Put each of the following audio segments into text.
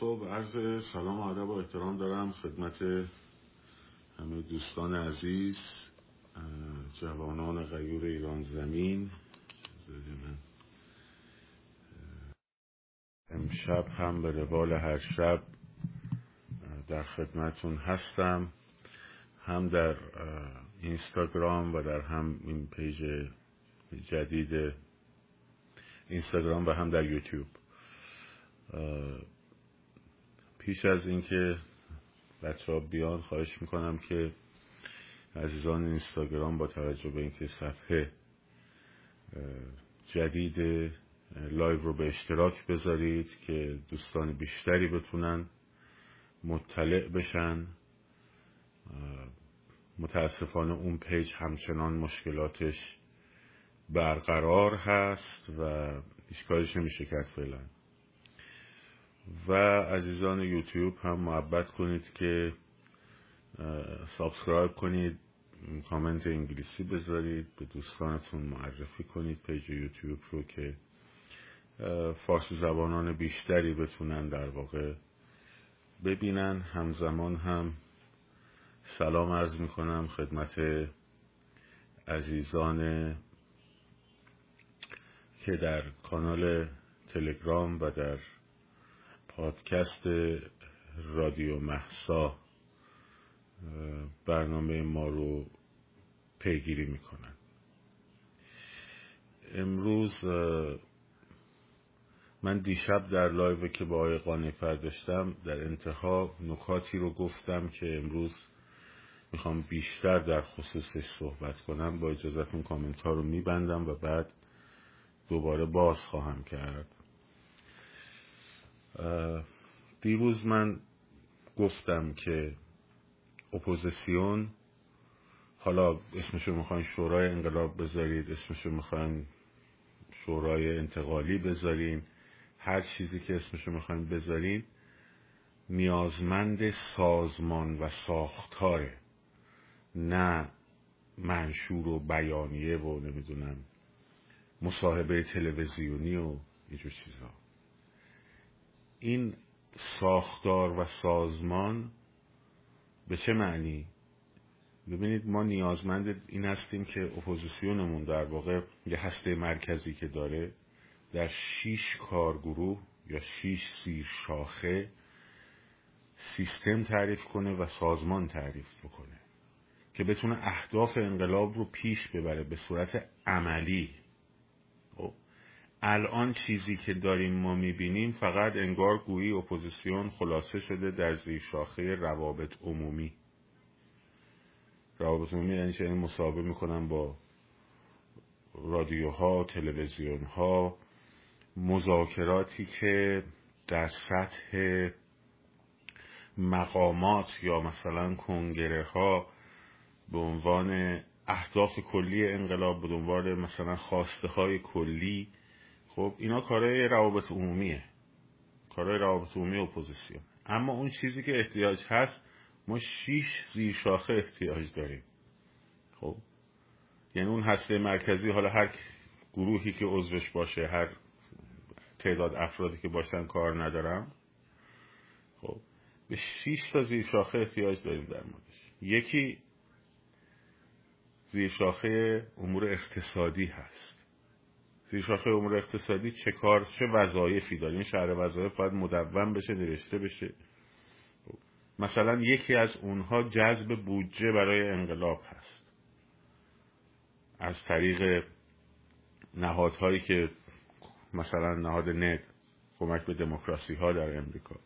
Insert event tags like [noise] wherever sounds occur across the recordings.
خب عرض سلام و ادب و احترام دارم خدمت همه دوستان عزیز جوانان غیور ایران زمین. امشب هم به روال هر شب در خدمتون هستم. هم در اینستاگرام و در هم این پیج جدید اینستاگرام و هم در یوتیوب. پیش از اینکه بچه ها بیان خواهش می‌کنم که عزیزان اینستاگرام با توجه به اینکه صفحه جدید live رو به اشتراک بذارید که دوستان بیشتری بتونن مطلع بشن. متاسفانه اون پیج همچنان مشکلاتش برقرار هست و هیچ کارش نمیشه کرد فعلا. و عزیزان یوتیوب هم محبت کنید که subscribe کنید کامنت انگلیسی بذارید به دوستانتون معرفی کنید page یوتیوب رو که فارسی زبانان بیشتری بتونن در واقع ببینن. همزمان هم سلام عرض می‌کنم خدمت عزیزان که در کانال تلگرام و در پادکست رادیو مهسا برنامه ما رو پیگیری می‌کنن. امروز من دیشب در live که با آقای قانفر داشتم در انتها نکاتی رو گفتم که امروز می‌خوام بیشتر در خصوصش صحبت کنم. با اجازتون کامنت ها رو میبندم و بعد دوباره باز خواهم کرد. دیروز من گفتم که اپوزیسیون حالا اسمشو می‌خواین شورای انقلاب بذارید اسمشو می‌خواین شورای انتقالی بذارین هر چیزی که اسمشو می‌خواین بذارین نیازمند سازمان و ساختاره نه منشور و بیانیه و نمی‌دونم مصاحبه تلویزیونی و اینجور چیزا. این ساختار و سازمان به چه معنی؟ ببینید ما نیازمند این هستیم که اپوزیسیونمون در واقع یه هسته مرکزی که داره در شیش کارگروه یا شیش زیر شاخه سیستم تعریف کنه و سازمان تعریف بکنه که بتونه اهداف انقلاب رو پیش ببره به صورت عملی. الان چیزی که داریم ما می‌بینیم فقط انگار گویی اپوزیسیون خلاصه شده در زیر شاخه روابط عمومی. روابط عمومی یعنی چه؟ مصاحبه می‌کنن با رادیوها تلویزیون ها مذاکراتی که در سطح مقامات یا مثلا کنگره ها به عنوان اهداف کلی انقلاب به عنوان مثلا خواسته های کلی خب اینا کارهای روابط عمومیه. کارهای روابط عمومی اپوزیسیون. اما اون چیزی که احتیاج هست ما شیش زیر شاخه احتیاج داریم. خب؟ یعنی اون هسته مرکزی حالا هر گروهی که عضوش باشه هر تعداد افرادی که باشن کار ندارم. خب؟ به شیش تا زیر شاخه احتیاج داریم در موردش. یکی زیر شاخه امور اقتصادی هست. زیر شاخه امور اقتصادی چه کار چه وظایفی داره. این شهر وظایف باید مدون بشه نوشته بشه. مثلا یکی از اونها جذب بودجه برای انقلاب هست. از طریق نهادهایی که مثلا نهاد NED کمک به دموکراسی ها در امریکا.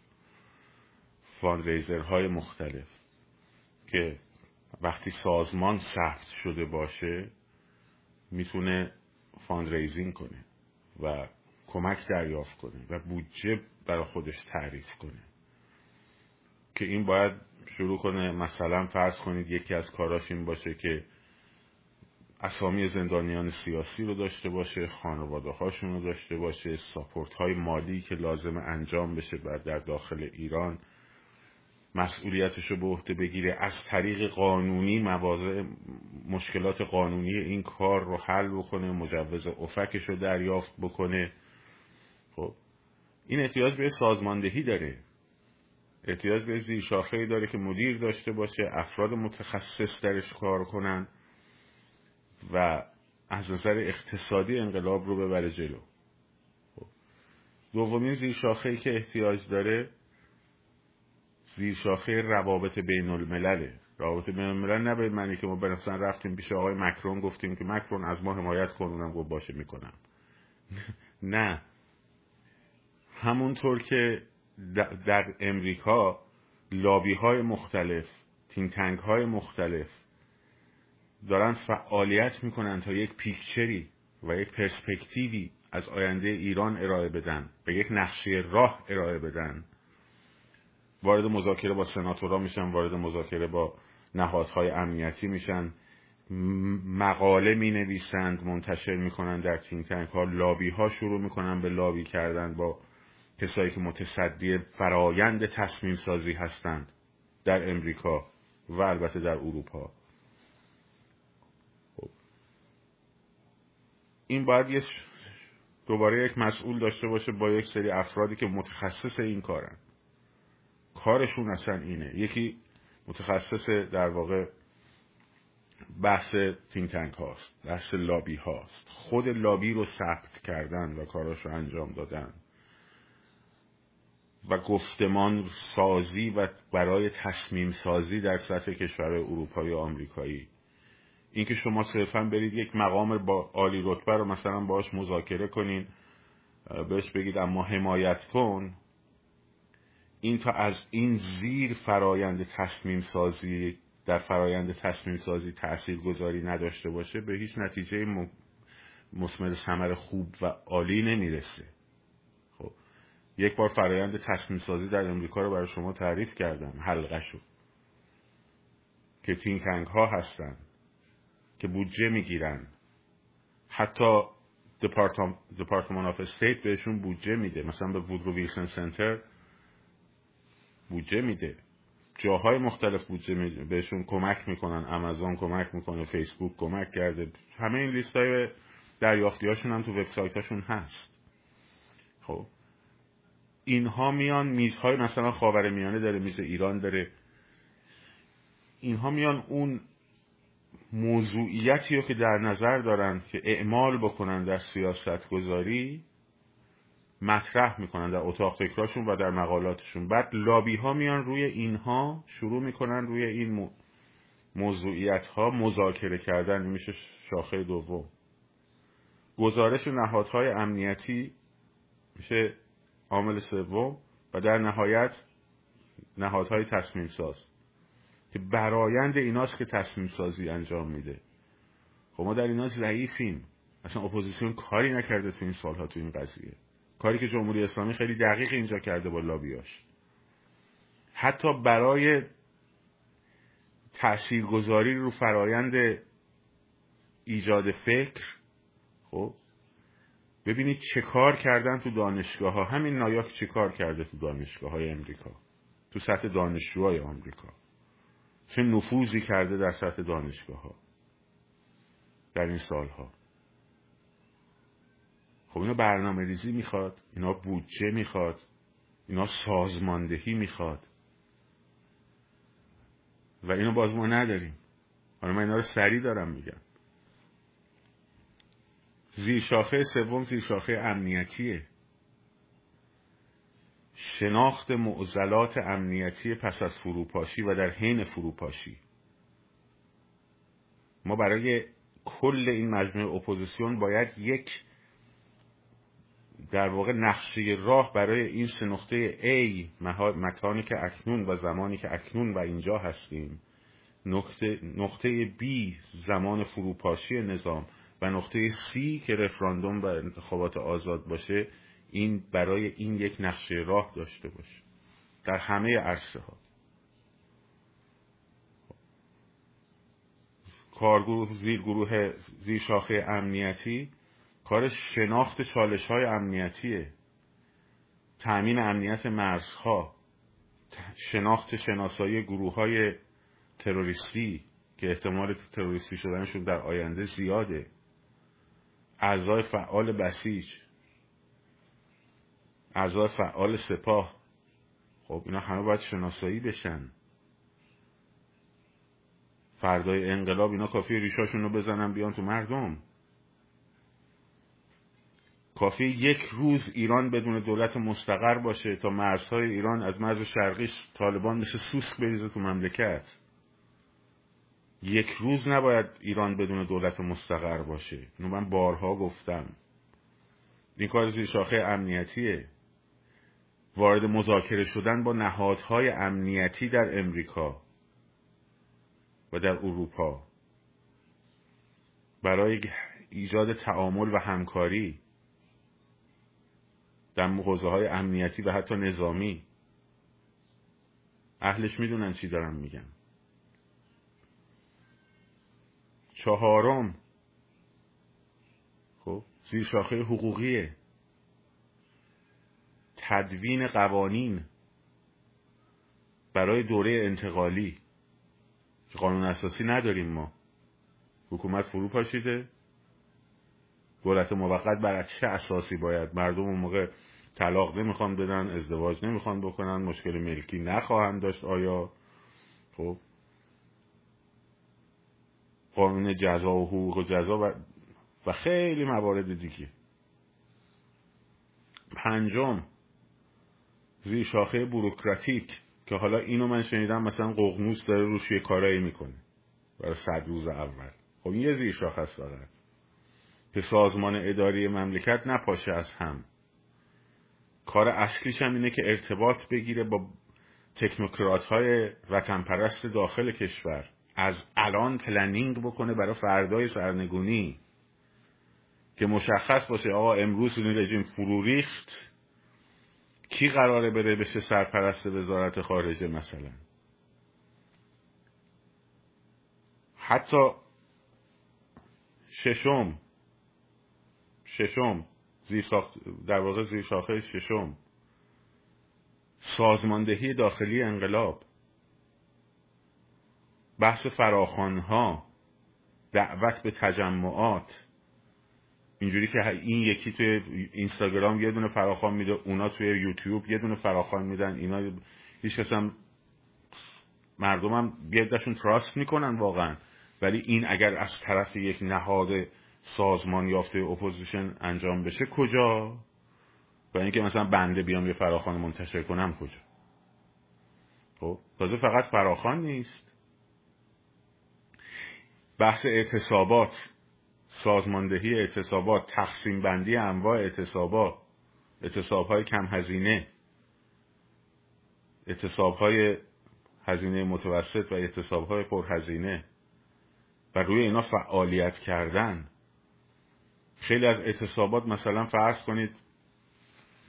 fundraiser های مختلف که وقتی سازمان ثبت شده باشه می‌تونه fundraising کنه و کمک دریافت کنه و بودجه برای خودش تعریف کنه. که این باید شروع کنه مثلا فرض کنید یکی از کاراش این باشه که اسامی زندانیان سیاسی رو داشته باشه خانواده هاشون رو داشته باشه ساپورت های مالی که لازم انجام بشه بر در داخل ایران مسئولیتش رو به عهده بگیره. از طریق قانونی مواضع مشکلات قانونی این کار رو حل بکنه مجوز افکش رو دریافت بکنه. خب این احتیاج به سازماندهی داره. احتیاج به زیر شاخه داره که مدیر داشته باشه افراد متخصص درش کار کنن و از نظر اقتصادی انقلاب رو ببره جلو. خب. دومین زیر شاخه که احتیاج داره زیر شاخه روابط بین الملله. روابط بین الملل نه به معنی که ما مثلا رفتیم پیش آقای مکرون گفتیم که مکرون از ما حمایت کن اونم گفت باشه می‌کنم. [laughs] نه. همونطور که در امریکا لابی های مختلف تینگ های مختلف دارن فعالیت می‌کنن تا یک پیکچری و یک پرسپکتیوی از آینده ایران ارائه بدن و یک نقشه راه ارائه بدن. وارد مذاکره با سناتورا میشن وارد مذاکره با نهادهای امنیتی میشن. مقاله می نویسند منتشر می‌کنن در تینگ تنک ها لابی ها شروع می‌کنن به لابی کردن با کسایی که متصدی فرایند تصمیم سازی هستند در امریکا و البته در اروپا. خب. این باید دوباره یک مسئول داشته باشه با یک سری افرادی که متخصص این کارن. کارشون اصلا اینه. یکی متخصص در واقع بحث تینگ تنک هاست بحث لابی هاست. خود لابی رو ثبت کردن و کاراش رو انجام دادن. و گفتمان سازی و برای تصمیم سازی در سطح کشور اروپایی و آمریکایی. اینکه شما صرفا برید یک مقام با عالی رتبه رو مثلا باش مذاکره کنین بهش بگید اما حمایت کن این تا از این زیر فرایند تصمیم سازی در فرایند تصمیم سازی تأثیر گذاری نداشته باشه به هیچ نتیجه مسمر سمر خوب و عالی نمی‌رسه. خب یک بار فرایند تصمیم سازی در امریکا رو برای شما تعریف کردم حلقه شد که تینکنگ ها هستن که بودجه می‌گیرن. حتی Department of State بهشون بودجه میده. مثلا به Woodrow Wilson Center بودجه میده. جاهای مختلف بودجه میده. بهشون کمک می‌کنن. آمازون کمک می‌کنه. فیسبوک کمک کرده. همه این لیست های دریافتی هاشون هم تو وبسایت هاشون هست. خب. اینها میان میزهای مثلا خاور میانه داره میز ایران داره. اینها میان اون موضوعیتی رو که در نظر دارن که اعمال بکنن در سیاست گذاری مطرح می‌کنن در اتاق فکراشون و در مقالاتشون. بعد لابی ها میان روی اینها شروع می‌کنن روی این موضوعیت ها مذاکره کردن میشه شاخه دوم. گزارش نهادهای امنیتی میشه عامل سوم و در نهایت نهادهای تصمیم ساز که برایند ایناست که تصمیم سازی انجام میده. خب ما در اینا ضعیفیم. اصلا اپوزیسیون کاری نکرده تو این سالها تو این قضیه. کاری که جمهوری اسلامی خیلی دقیق اینجا کرده با لابیاش. حتی برای تاثیرگذاری رو فرایند ایجاد فکر خب ببینید چه کار کردن تو دانشگاه ها همین نایاک چه کار کرده تو دانشگاه های امریکا تو سطح دانشجوهای آمریکا. چه نفوذی کرده در سطح دانشگاه ها در این سالها. خب اینا برنامه ریزی می‌خواد اینا بودجه می‌خواد اینا سازماندهی می‌خواد. و اینو باز ما نداریم. حالا من اینا رو سریع دارم میگم. زیر شاخه سوم زیر شاخه امنیتیه. شناخت معضلات امنیتی پس از فروپاشی و در حین فروپاشی. ما برای کل این مجموعه اپوزیسیون باید یک در واقع نقشه راه برای این سه نقطه A مکانی که اکنون و زمانی که اکنون و اینجا هستیم نقطه, نقطه B زمان فروپاشی نظام و نقطه C که رفراندوم و انتخابات آزاد باشه این برای این یک نقشه راه داشته باشه در همه عرصه ها. کارگروه زیر گروه زیر شاخه امنیتی کار شناخت چالش های امنیتیه. تأمین امنیت مرزها شناخت شناسایی گروه های تروریستی که احتمال تروریستی شدنشون در آینده زیاده. اعضای فعال بسیج اعضای فعال سپاه. خب اینا همه باید شناسایی بشن. فردای انقلاب اینا کافی ریشاشون رو بزنن بیان تو مردم. کافی یک روز ایران بدون دولت مستقر باشه تا مرزهای ایران از مرز شرقیش طالبان مثل سوسک بریزه تو مملکت. یک روز نباید ایران بدون دولت مستقر باشه. اینو من بارها گفتم. این کار زیر شاخه امنیتیه. وارد مذاکره شدن با نهادهای امنیتی در امریکا و در اروپا. برای ایجاد تعامل و همکاری. در حوزه های امنیتی و حتی نظامی. اهلش می‌دونن چی دارم میگم چهارم. خب زیر شاخه حقوقیه. تدوین قوانین برای دوره انتقالی. قانون اساسی نداریم ما. حکومت فرو پاشیده. دولت موقت بر چه اساسی باید؟ مردم اون موقع طلاق نمی‌خوان بدن ازدواج نمی‌خوان بکنن مشکل ملکی نخواهند داشت. آیا؟ خب. قانون جزا و حقوق و جزا و, و خیلی موارد دیگه. پنجم زیر شاخه بروکراتیک که حالا اینو من شنیدم مثلا قغنوس داره روش یه کارایی می‌کنه. برای صد روز اول. خب این یه زیر شاخه است فقط. که سازمان اداری مملکت نپاشه از هم. کار اصلیش هم اینه که ارتباط بگیره با تکنوکرات های وطن پرست داخل کشور. از الان پلنینگ بکنه برای فردای سرنگونی. که مشخص باشه آقا امروز این رژیم فرو ریخت کی قراره بره بشه سرپرست وزارت خارجه مثلا؟ حتی ششم ششم در واقع زیر شاخه ششم. سازماندهی داخلی انقلاب. بحث فراخانها دعوت به تجمعات. اینجوری که این یکی توی اینستاگرام یه دونه فراخوان میده اونا توی یوتیوب یه دونه فراخوان میدن اینا هیچ کس هم مردم هم trust می‌کنن واقعا. ولی این اگر از طرف یک نهاد سازمان یافته opposition انجام بشه کجا؟ و اینکه مثلا بنده بیام یه فراخوان منتشر کنم کجا؟ خب تازه فقط فراخوان نیست. بحث اعتصابات سازماندهی اعتصابات تقسیم بندی انواع اعتصابات اعتصاب های کم هزینه اعتصاب های هزینه متوسط و اعتصاب های پرهزینه و روی اینا فعالیت کردن. خیلی از اعتصابات مثلا فرض کنید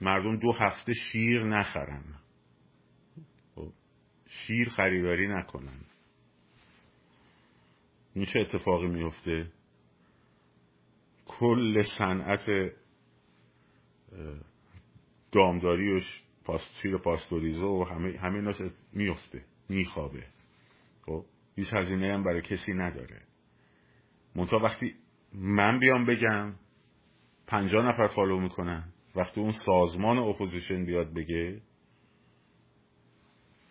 مردم دو هفته شیر نخرن. خب، شیر خریداری نکنن. این چه اتفاقی میفته؟ کل صنعت دامداری و پاستیر پاستوریزه و همه همه میفته میخوابه. خب هیچ هزینه هم برای کسی نداره. منتها وقتی من بیام بگم پنجاه نفر follow می‌کنن. وقتی اون سازمان opposition بیاد بگه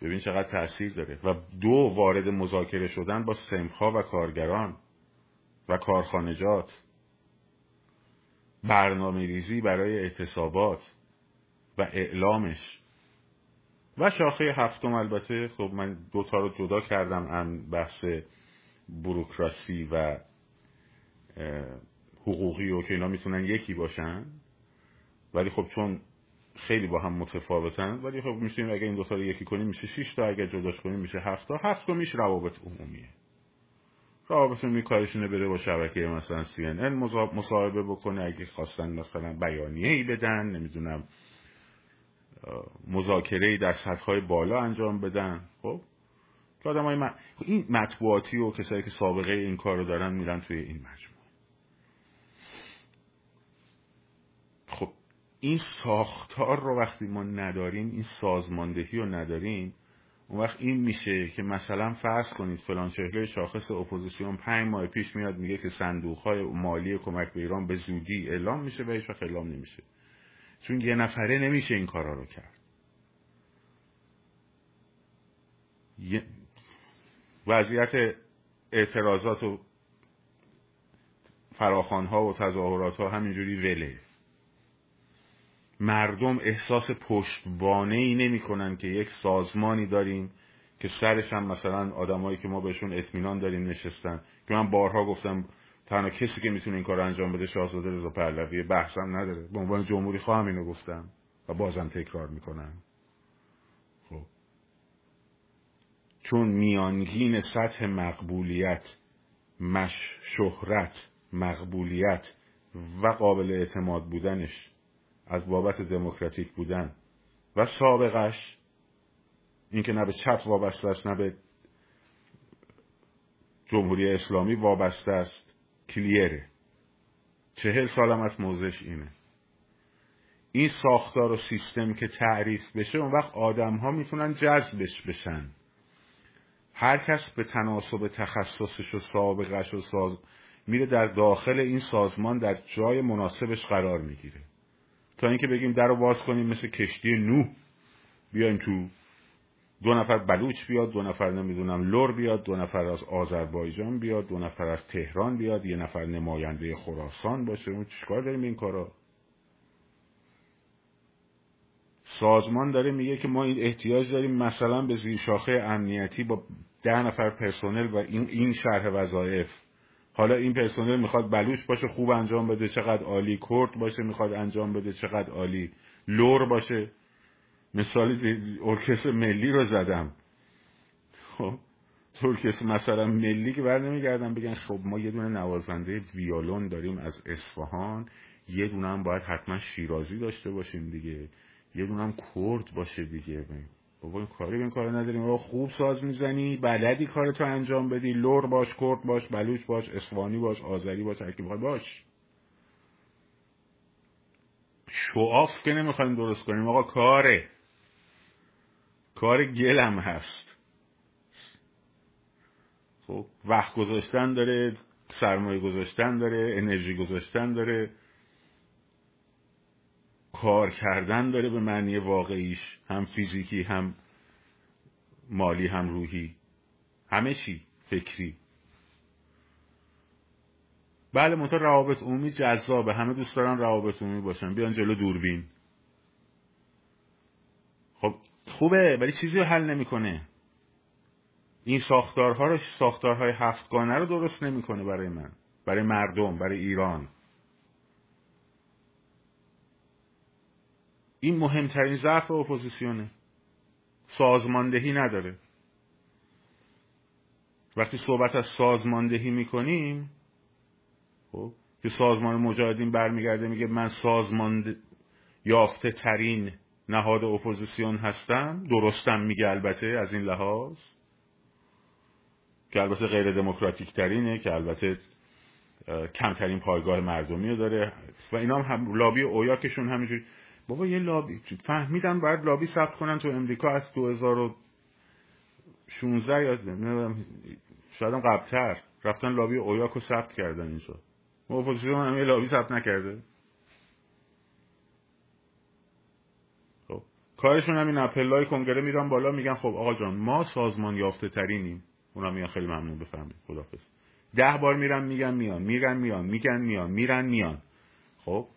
ببین چقدر تاثیر داره. و دو وارد مذاکره شدن با سمخا و کارگران و کارخانجات. برنامه ریزی برای اعتصابات و اعلامش. و شاخه هفتم البته خب من دوتا رو جدا کردم ام بحث بروکراسی و حقوقی و که اینا می‌تونن یکی باشن ولی خب چون خیلی با هم متفاوتن ولی خب میشیم اگه این دوتا رو یکی کنیم میشه 6 تا اگه جداش کنیم میشه 7 تا. 7 تا میشه روابط عمومیه رابطه می کارشونه بره با شبکه مثلا CNN مصاحبه بکنه اگه خواستن مثلا بیانیه ای بدن نمی‌دونم مذاکره در سطح بالا انجام بدن. خب؟ که آدم های این مطبوعاتی و کسایی که سابقه این کار رو دارن میرن توی این مجموعه خب این ساختار رو وقتی ما نداریم این سازماندهی رو نداریم اون وقت این میشه که مثلا فرض کنید فلان چهره شاخص اپوزیسیون پنج ماه پیش میاد میگه که صندوق های مالی کمک به ایران به زودی اعلام میشه و هیچ اعلام نمیشه. چون یه نفره نمیشه این کارا رو کرد. وضعیت اعتراضات و فراخان ها و تظاهرات ها همینجوری وله مردم احساس پشتوانه ای نمی کنن که یک سازمانی داریم که سرش هم مثلا آدمایی که ما بهشون اطمینان داریم نشستن. که من بارها گفتم تنها کسی که می‌تونه این کار انجام بده شاهزاده رضا پهلوی بحثم نداره. به عنوان جمهوری خواهم اینو گفتم و بازم تکرار می‌کنم. خب. چون میانگین سطح مقبولیت مش شهرت مقبولیت و قابل اعتماد بودنش از بابت دموکراتیک بودن. و سابقش اینکه نه به چپ وابسته است نه به جمهوری اسلامی وابسته است کلیره. چهل سالم از موزش اینه. این ساختار و سیستم که تعریف بشه اون وقت آدم ها می‌تونن جذبش بشن. هر کس به تناسب تخصصش و سابقش و ساز میره در داخل این سازمان در جای مناسبش قرار می‌گیره. تا اینکه بگیم در رو باز کنیم مثل کشتی نو. بیایم تو دو نفر بلوچ بیاد دو نفر نمی‌دونم لور بیاد دو نفر از آذربایجان بیاد دو نفر از تهران بیاد یه نفر نماینده خراسان باشه. اون چیکار داریم این کارا؟ سازمان داره میگه که ما این احتیاج داریم مثلا به زیر شاخه امنیتی با ده نفر پرسنل و این این شرح وظایف حالا این پرسنل می‌خواد بلوش باشه خوب انجام بده چقدر عالی. کرد باشه می‌خواد انجام بده چقدر عالی. لور باشه. مثال ارکستر ملی رو زدم. خب ارکستر مثلا ملی که بر نمیگردم بگن خب ما یه دونه نوازنده ویولون داریم از اصفهان یه دونه هم باید حتما شیرازی داشته باشیم دیگه. یه دونه هم کرد باشه دیگه. بابا این کاری این کار نداریم. بابا خوب ساز می‌زنی بلدی کارتو انجام بدی. لور باش کرد باش بلوچ باش اسوانی باش آذری باش هر باش. شعاف که نمی‌خوایم درست کنیم. آقا کاره. کار گلم هست. خب وقت گذاشتن داره سرمایه گذاشتن داره انرژی گذاشتن داره. کار کردن داره به معنی واقعیش هم فیزیکی هم مالی هم روحی. همه چی فکری. بله منتها روابط عمومی جذابه. همه دوست دارن روابط عمومی باشن. بیان جلو دوربین. خب خوبه ولی چیزی رو حل نمی‌کنه. این ساختارها رو ساختارهای هفتگانه رو درست نمی‌کنه برای من. برای مردم برای ایران. این مهمترین ضعف اپوزیسیونه. سازماندهی نداره. وقتی صحبت از سازماندهی می‌کنیم خب که سازمان مجاهدین برمیگرده میگه من سازمان یافته ترین نهاد اپوزیسیون هستم درستم میگه البته از این لحاظ که البته غیر دموکراتیک ترینه که البته کمترین پایگاه مردمی داره. و اینا هم لابی اویاکشون همینجوری. بابا یه لابی. فهمیدم باید لابی ثبت کنن تو امریکا از 2016 یا شاید هم قبلتر. رفتن لابی اویاک رو ثبت کردن اینجا. اپوزیسیون هم لابی ثبت نکرده. خب. کارشون همین apply کنگره میرن بالا میگن خب آقا جان ما سازمان یافته ترینیم. اونا میان خیلی ممنون بفهمید خدافظ ده بار میرن میگن میان. میگن میان. میگن میان. میرن میان. خب.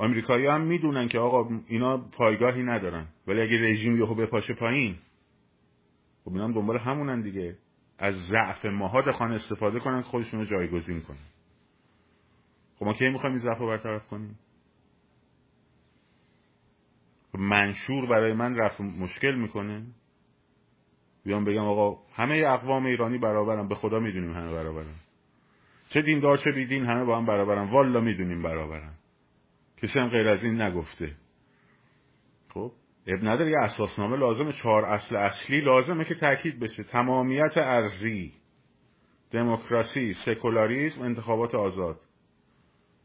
آمریکایی هم می‌دونن که آقا اینا پایگاهی ندارن. ولی اگه رژیم یهو بپاشه پایین خب اینا هم دنبال همونن دیگه. از ضعف ماها خانه استفاده کنن که خودشون رو جایگزین کنن. خب ما کی می‌خوایم این ضعف رو برطرف کنیم؟ خب منشور برای من رفع مشکل می‌کنه. بیام بگم آقا همه اقوام ایرانی برابرن. به خدا می‌دونیم همه برابرن. چه دیندار چه بیدین همه با هم برابرن. والا می‌دونیم برابرن. کسی هم غیر از این نگفته. خب اب نداره یه اساسنامه لازمه چهار اصل اصلی لازمه که تاکید بشه. تمامیت ارزی دموکراسی سکولاریسم انتخابات آزاد.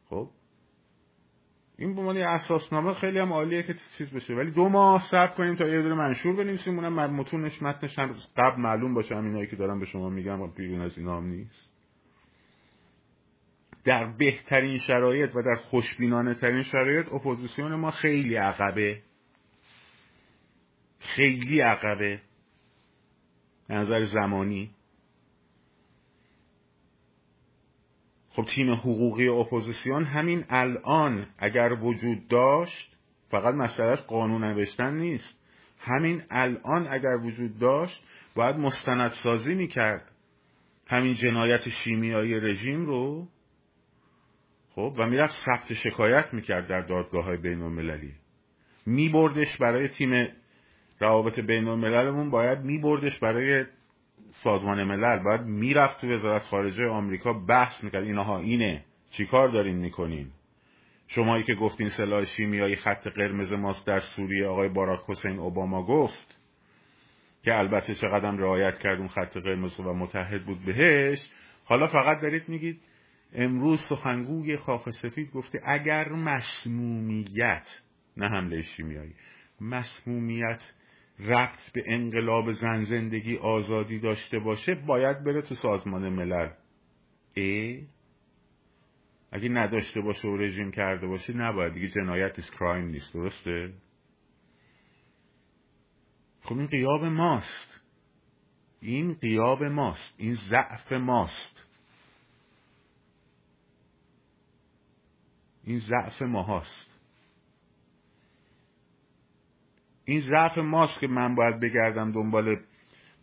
خب این به عنوان اساسنامه خیلی هم عالیه که چیز بشه. ولی دو ماه صبر کنیم تا یه دونه منشور بنویسیم اونم متونش متنش قبل معلوم باشه همینایی که دارم به شما میگم بیرون از اینا هم نیست. در بهترین شرایط و در خوشبینانه ترین شرایط اپوزیسیون ما خیلی عقبه. خیلی عقبه. نظر زمانی. خب تیم حقوقی اپوزیسیون همین الان اگر وجود داشت فقط مسئلهش قانون نوشتن نیست. همین الان اگر وجود داشت باید مستندسازی می‌کرد. همین جنایت شیمیایی رژیم رو. خب و می‌رفت ثبت شکایت می‌کرد در دادگاه های بین المللی میبردش برای تیم روابط بین المللمون باید میبردش برای سازمان ملل. باید می‌رفت تو وزارت خارجه آمریکا بحث می‌کرد اینها اینه چیکار دارین می‌کنین شمایی که گفتین سلاح شیمیایی خط قرمز ماست در سوریه آقای باراک حسین اوباما گفت که البته چقدر رعایت کرد اون خط قرمز و متحد بود بهش. حالا فقط دارید میگید امروز سخنگوی خاک سفید گفته اگر مسمومیت نه حمله شیمیایی مسمومیت رفت به انقلاب زن زندگی آزادی داشته باشه باید بره تو سازمان ملل. ای؟ اگه نداشته باشه و رژیم کرده باشه نباید. دیگه جنایت از کرایم نیست درسته؟ خب این قیاب ماست. این قیاب ماست. این ضعف ماست. این ضعف ماهاست. این ضعف ماست که من باید بگردم دنبال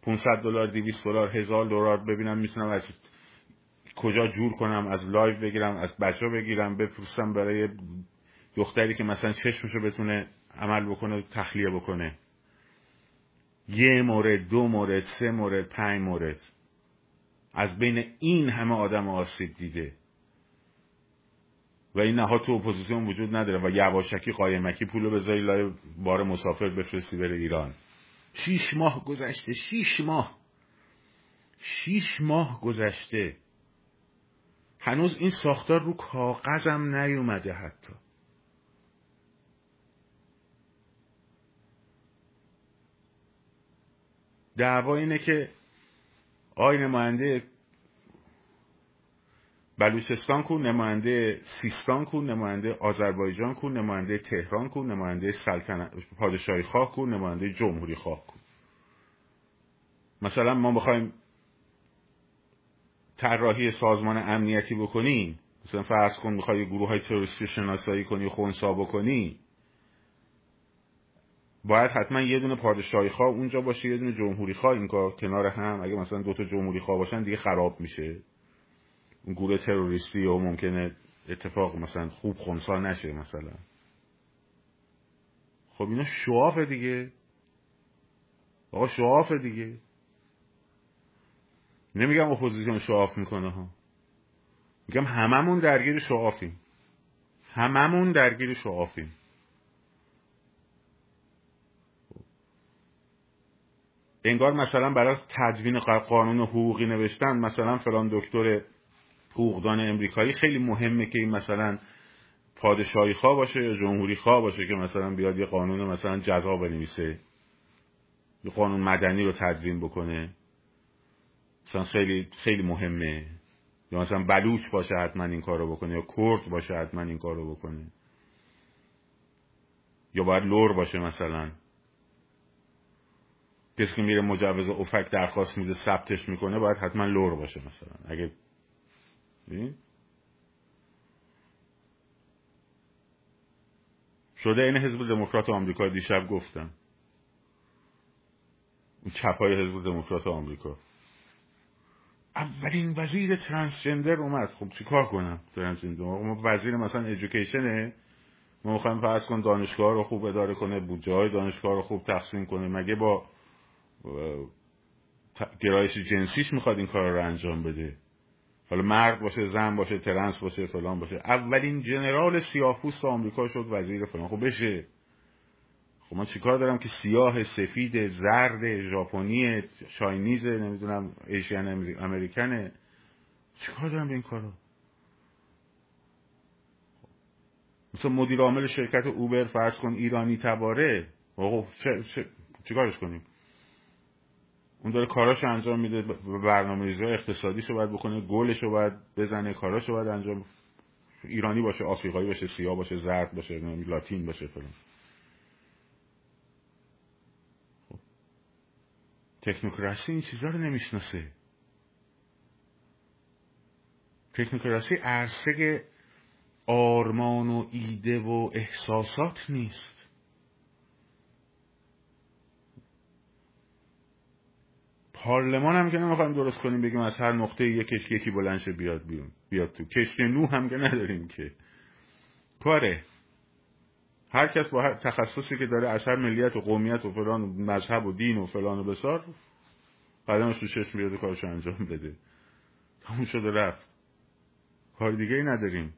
500 دلار 200 دلار هزار دلار ببینم می‌تونم از کجا جور کنم از لایو بگیرم از بچه بگیرم بفرستم برای دختری که مثلا چشمشو بتونه عمل بکنه تخلیه بکنه. یه مورد دو مورد سه مورد پنج مورد. از بین این همه آدم آسیب دیده. و این نهاد تو اپوزیسیون وجود نداره و یواشکی قایمکی پولو بذاری لای بار مسافر بفرستی بره ایران. شیش ماه گذشته شیش ماه. شیش ماه گذشته. هنوز این ساختار رو کاغذم نیومده حتی. دعوا اینه که آی نماینده بلوچستان کو نماینده سیستان کو نماینده آذربایجان کو نماینده تهران کو نماینده سلطنت پادشاهی خواه کو نماینده جمهوری خواه کو مثلا ما بخوایم طراحی سازمان امنیتی بکنیم. مثلا فرض کن می‌خوای گروه های تروریستی شناسایی کنی خونسا بکنی. باید حتما یه دونه پادشاهی خواه اونجا باشه یه دونه جمهوری خواه این کار کنار هم. اگه مثلا دوتا جمهوری خواه باشن دیگه خراب میشه. گروه تروریستی و ممکنه اتفاق مثلا خوب خونسا نشه مثلا. خب اینا شواف دیگه. آقا شواف دیگه. نمیگم اپوزیسیون شواف می‌کنه ها. میگم هممون درگیر شوافیم هممون درگیر شوافیم انگار مثلا برای تدوین قانون حقوقی نوشتن مثلا فلان دکتر حقوقدان امریکایی خیلی مهمه که این مثلا پادشاهی خواه باشه یا جمهوری خواه باشه که مثلا بیاد یه قانون مثلا جزا بنویسه یه قانون مدنی رو تدوین بکنه. مثلا خیلی خیلی مهمه. یا مثلا بلوچ باشه حتما این کارو بکنه یا کرد باشه حتما این کارو بکنه. یا باید لور باشه مثلا. کسی که میره مجوز افک درخواست میده ثبتش می‌کنه باید حتما لور باشه مثلا. اگه شده این حزب دموکرات آمریکا دیشب گفتم. اون چپای حزب دموکرات آمریکا. اولین وزیر ترانسجندر اومد. خب چیکار کنم ترانسجندر؟ ما وزیر مثلا ادویکیشنه ما می‌خوایم فرض کن دانشگاه رو خوب اداره کنه بودجه های دانشگاه رو خوب تقسیم کنه. مگه با گرایش جنسیش می‌خواد این کار رو انجام بده؟ حالا مرد باشه زن باشه ترنس باشه فلان باشه. اولین جنرال سیاه‌پوست آمریکا شد وزیر فلان. خب بشه. خب من چیکار دارم که سیاه سفید زرد ژاپنی شاینیز نمی‌دونم ایشین امریکنه چیکار دارم به این کارا؟ مثلا مدیر عامل شرکت اوبر فرض کن ایرانی تباره. آقا چه چیکارش کنیم؟ اون داره کاراش انجام میده برنامه ریزی اقتصادیشو باید بکنه گلشو باید بزنه کاراشو باید انجام ایرانی باشه آفریقایی باشه سیاه باشه زرد باشه لاتین باشه فلان. تکنوکراسی این چیزها رو نمی‌شناسه. تکنوکراسی عرصه آرمان و ایده و احساسات نیست. پارلمان هم که نمی‌خوایم درست کنیم بگیم از هر نقطه یکش یکی بلنش بیاد بیون بیاد تو. کشتی نو هم که نداریم که. کاره. هر کس با هر تخصصی که داره از ملیت و قومیت و فلان و مذهب و دین و فلان و بسار قدمش رو چشم بیاده کارشو انجام بده. تموم شده رفت. کار دیگه ای نداریم.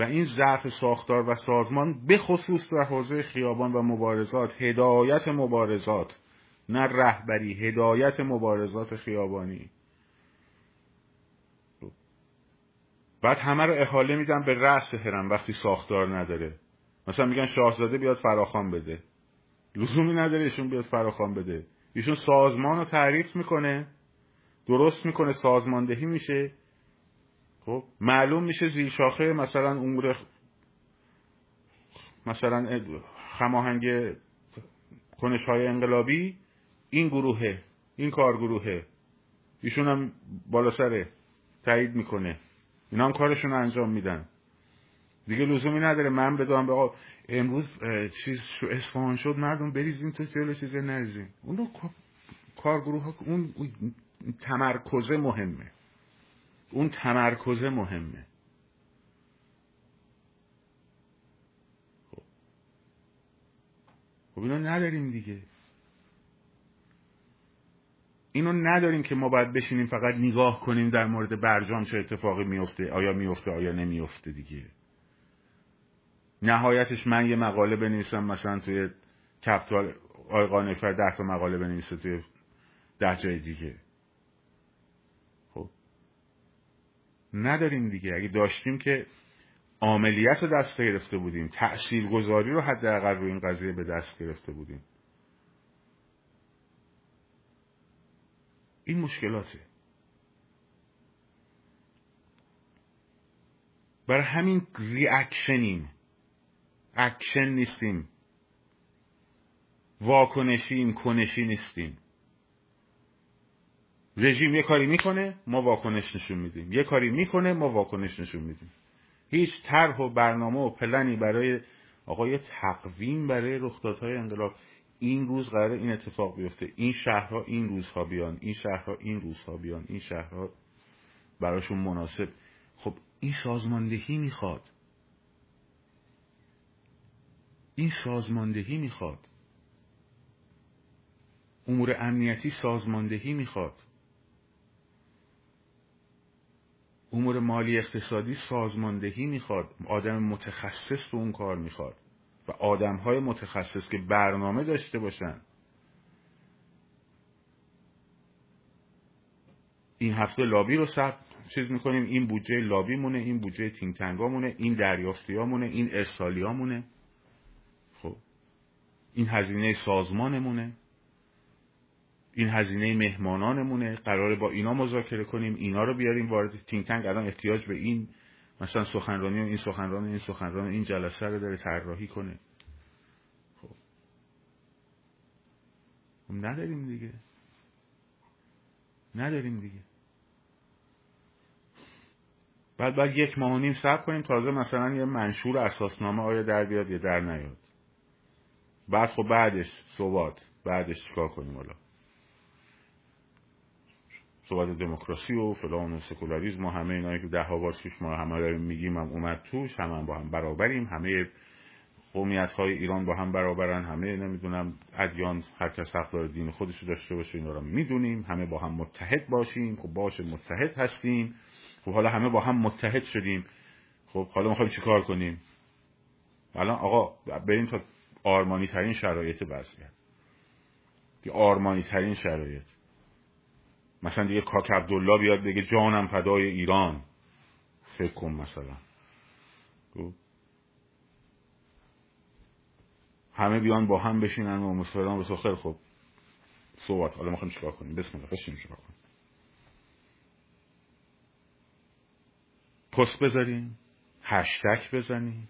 و این ضعف ساختار و سازمان به خصوص در حوزه خیابان و مبارزات هدایت مبارزات نه رهبری هدایت مبارزات خیابانی. بعد همه رو احاله میدن به رأس هرم وقتی ساختار نداره. مثلا میگن شاهزاده بیاد فراخان بده. لزومی نداره ایشون بیاد فراخان بده. ایشون سازمان رو تعریف می‌کنه درست می‌کنه سازماندهی میشه. خب؟ معلوم میشه زیر شاخه مثلا امور مثلا خماهنگ کنش های انقلابی این گروهه این کارگروهه ایشون هم بالا سره تایید می‌کنه. اینا هم کارشون انجام میدن. دیگه لزومی نداره. من بدونم به امروز چیز شو اصفهان شد مردم بریزین تو جلو چیز نریزین. اون کارگروه ها اون تمرکزه مهمه. اون تمرکزه مهمه. خب. خب اینو نداریم دیگه. اینو نداریم که ما باید بشینیم فقط نگاه کنیم در مورد برجام چه اتفاقی میفته آیا میفته آیا نمیفته دیگه. نهایتش من یه مقاله بنویسم مثلا توی کپتال آقای قانفر ده تا مقاله بنویسه توی ده جای دیگه. نداریم دیگه. اگه داشتیم که عملیت رو دست گرفته بودیم تأثیر گذاری رو حداقل روی این قضیه به دست گرفته بودیم. این مشکلاته. برای همین reaction یم action نیستیم. واکنشیم کنشی نیستیم. رژیم یه کاری می‌کنه ما واکنش نشون میدیم. یه کاری می‌کنه ما واکنش نشون میدیم. هیچ طرح و برنامه و پلنی برای آقای تقویم برای رخدادهای انقلاب. این روز قرار این اتفاق بیفته. این شهرها این روزها بیان. این شهرها این روزها بیان. این شهرها براشون مناسب. خب این سازماندهی می‌خواد. این سازماندهی می‌خواد. امور امنیتی سازماندهی می‌خواد. امور مالی اقتصادی سازماندهی می‌خواد آدم متخصص تو اون کار می‌خواد و آدم های متخصص که برنامه داشته باشن. این هفته لابی رو ثبت چیز می‌کنیم این بودجه لابی مونه این بودجه تینگ مونه این دریافتی مونه این ارسالی مونه. خب این هزینه سازمانمونه این هزینه مهمانانمونه قراره با اینا مذاکره کنیم اینا رو بیاریم وارد تینگ تنگ الان احتیاج به این مثلا سخنرانی و این سخنران این سخنران این جلسه رو داره طراحی کنه. خب. خب نداریم دیگه. نداریم دیگه. بعد بعد یک ماه و نیم صبر کنیم تازه مثلا یه منشور اساسنامه آیا در بیاد یا در نیاد. بعد خب بعدش صحبات بعدش چیکار کنیم حالا؟ صحبت دموکراسی و فلان و سکولاریزم و همه اینایی که ده ها بار ما همه رو میگیم هم اومد توش هم, هم با هم برابریم همه قومیت های ایران با هم برابرن همه نمی‌دونم ادیان هر کس حق داره دین خودش رو داشته باشه اینا رو می‌دونیم همه با هم متحد باشیم خب باشه متحد هستیم خب حالا همه با هم متحد شدیم خب حالا می‌خوایم چیکار کنیم؟ الان آقا بریم تا آرمانی ترین شرایط وضعیت. آرمانی ترین شرایط. مثلا دیگه کاک عبدالله بیاد بگه جانم فدای ایران. فکر کن مثلا. خب. همه بیان با هم بشینن و مصفران به خیلی خب. صحبت. حالا می‌خوایم چیکار کنیم؟ بسم الله. بشین چیکار کنیم؟ پست بذاریم. هشتک بزنیم.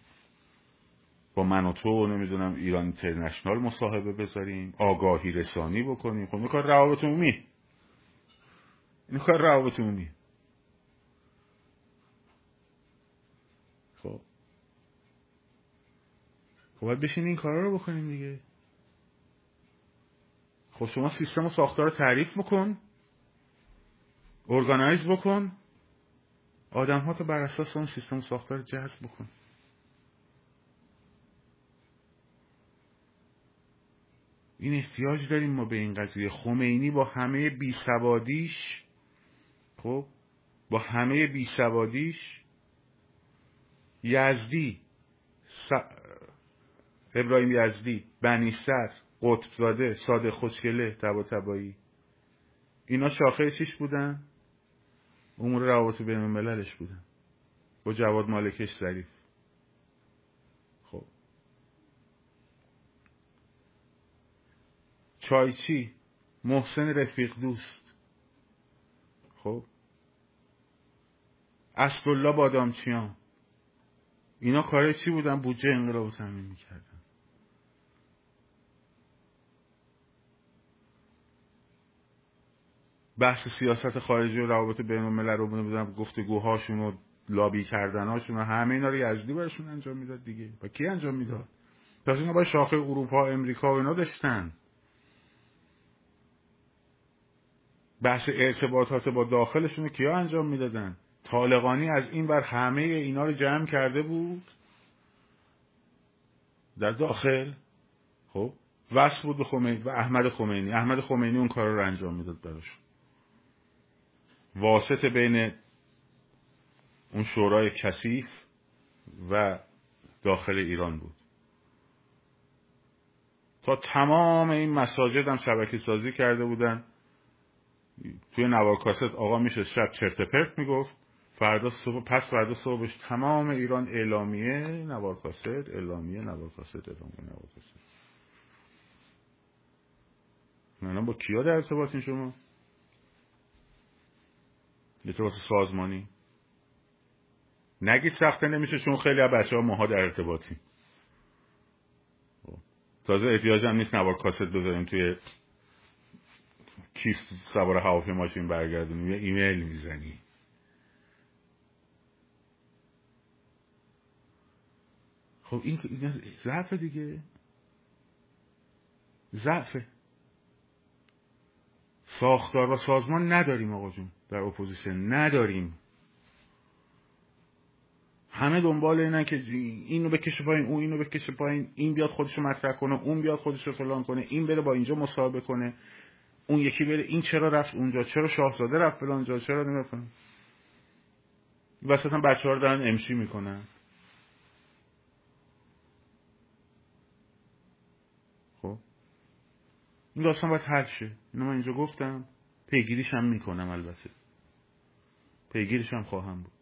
با من و تو نمی‌دونم ایران اینترنشنال مصاحبه بذاریم. آگاهی رسانی بکنیم. خب کار روابط عمومی. این کار روابط عمومی خب. خب باید بشین این کارا رو بکنیم دیگه. خب شما سیستم و ساختار رو تعریف بکن. ارگانایز بکن. آدم ها تو بر اساس اون سیستم ساختار جذب بکن. این احتیاج داریم ما به این قضیه. خمینی با همه بیسوادیش خب با همه بیسوادیش یزدی س... ابراهیم یزدی بنی سر قطبزاده ساده خوشگله تبا تبایی اینا شاخه چیش بودن؟ امور روابط بین المللش بودن. با جواد مالکش ظریف. خب. چایچی محسن رفیق دوست. خب. اسدالله بادامچیان. اینا کاره چی بودن؟ بودجه انقلاب رو تامین می‌کردن. بحث سیاست خارجی و روابط بین الملل رو بودن گفتگوهاشون و لابی کردنهاشون و همه اینا رو یزدی برشون انجام می‌داد دیگه. و کی انجام می‌داد؟ پس اینا با شاخه اروپا امریکا و اینا داشتن. بحث ارتباطات با داخلشون کیا انجام می‌دادن؟ طالقانی از این بر همه اینا رو جمع کرده بود؟ در داخل؟ خب. وصل بود به خمینی و احمد خمینی. احمد خمینی اون کار رو انجام می‌داد براش. واسط بین اون شورای کثیف و داخل ایران بود. تا تمام این مساجد هم شبکه سازی کرده بودن. توی نوار کاست آقا میشه شب چرت پرت می‌گفت. فردا صبح پس فردا صبحش تمام ایران اعلامیه نوار کاست اعلامیه نوار کاست اعلامیه نوار کاست من با کیا در ارتباطین شما؟ ارتباط سازمانی؟ نگید سخته نمیشه چون خیلی از بچه ها ماها در ارتباطی تازه احتیاج هم نیست نوار کاست بذاریم توی کیف سوار هواپیما ماشین برگردونیم. یه ایمیل می‌زنی خب این ضعف دیگه. ضعف ساختار و سازمان نداریم آقا جون. در opposition نداریم. همه دنبال اینن که اینو بکشه پایین اون اینو بکشه پایین این بیاد خودشو مطرح کنه اون بیاد خودشو فلان کنه این بره با اینجا مصاحبه کنه. اون یکی بره این چرا رفت اونجا؟ چرا شاهزاده رفت فلان جا؟ چرا نمیفهم وسط هم بچه رو دارن امشی می‌کنن خب این داستان باید حل شه. اینو من اینجا گفتم. پیگیریش هم می‌کنم البته. پیگیریش هم خواهم بود.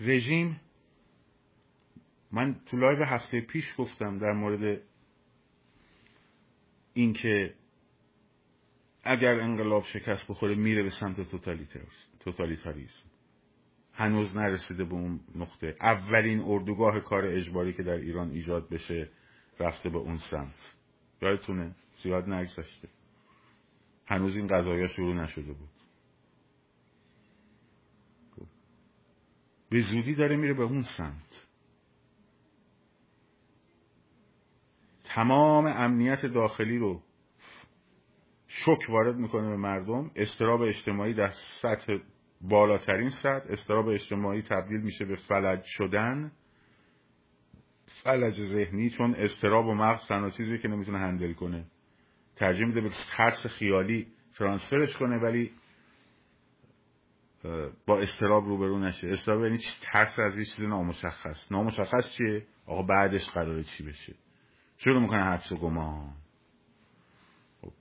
رژیم من تو لایو هفته پیش گفتم در مورد اینکه اگر انقلاب شکست بخوره میره به سمت توتالیتاریسم. هنوز نرسیده به اون نقطه. اولین اردوگاه کار اجباری که در ایران ایجاد بشه رفته به اون سمت. یادتونه؟ زیاد نگذشته. هنوز این قضایا شروع نشده بود. به زودی داره میره به اون سمت. تمام امنیت داخلی رو شک وارد می‌کنه به مردم. استراب اجتماعی در سطح بالاترین سطح استراب اجتماعی تبدیل میشه به فلج شدن. فلج ذهنی چون استراب و مغز تنها چیزی که نمی‌تونه هندل کنه. ترجیح میده به ترس خیالی ترانسفرش کنه ولی با استراب روبرو نشه. استراب یعنی ترس از یه چیز نامشخص. نامشخص چیه؟ آقا بعدش قراره چی بشه؟ شروع می‌کنه حدس و گمان. خب.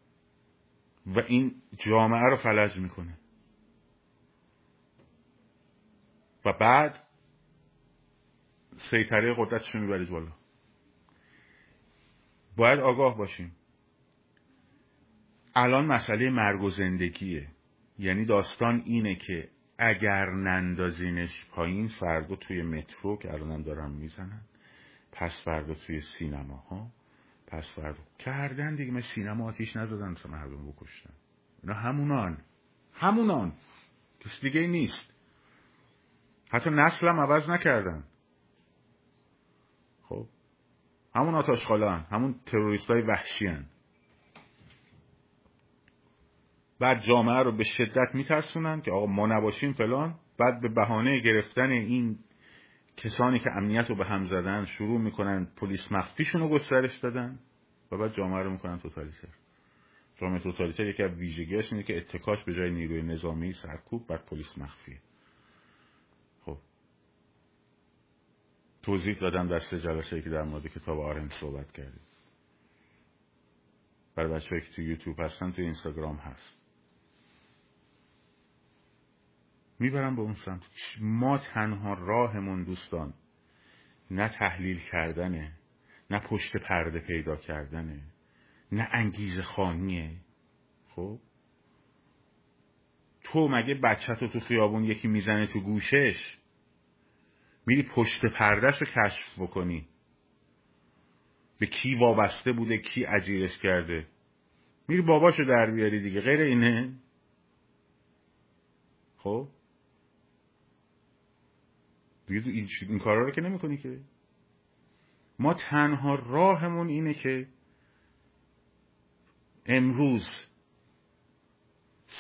و این جامعه رو فلج می‌کنه. و بعد سیطره قدرتش رو می‌برید بالا. باید آگاه باشیم. الان مسئله مرگ و زندگیه. یعنی داستان اینه که اگر نندازینش پایین فردا توی مترو که الانم دارن می‌زنن پس فردا توی سینماها پس فردا کردن دیگه. من سینما آتیش نزدن تا مردم بکشتن اینا همونان. همونان. کس دیگه نیست. حتی نسلم عوض نکردن. خب. همون آتاش همون تروریست های وحشی هن. بعد جامعه رو به شدت میترسونن که آقا ما نباشیم فلان. بعد به بهانه گرفتن این کسانی که امنیت رو به هم زدن شروع می‌کنن پلیس مخفیشون رو گسترش دادن و بعد جامعه رو می‌کنن توتالیتر. جامعه توتالیتر یکی از ویژگیاش اینه که اتکاش به جای نیروی نظامی سرکوب بعد پلیس مخفیه خب توضیح دادم در سه جلسه که در مورد کتاب آرن صحبت کردیم. برای بچه که تو یوتیوب هستن تو اینستاگرام هست. می‌برم به اون سمت. ما تنها راهمون دوستان نه تحلیل کردنه نه پشت پرده پیدا کردنه نه انگیزه خانیه خب؟ تو مگه بچه تو تو خیابون یکی می‌زنه تو گوشش؟ میری پشت پردهش رو کشف بکنی. به کی وابسته بوده کی اجیرش کرده. میری باباشو در بیاری دیگه غیر اینه. خب؟ دیگه این, این کارا رو که نمی‌کنی که. ما تنها راهمون اینه که امروز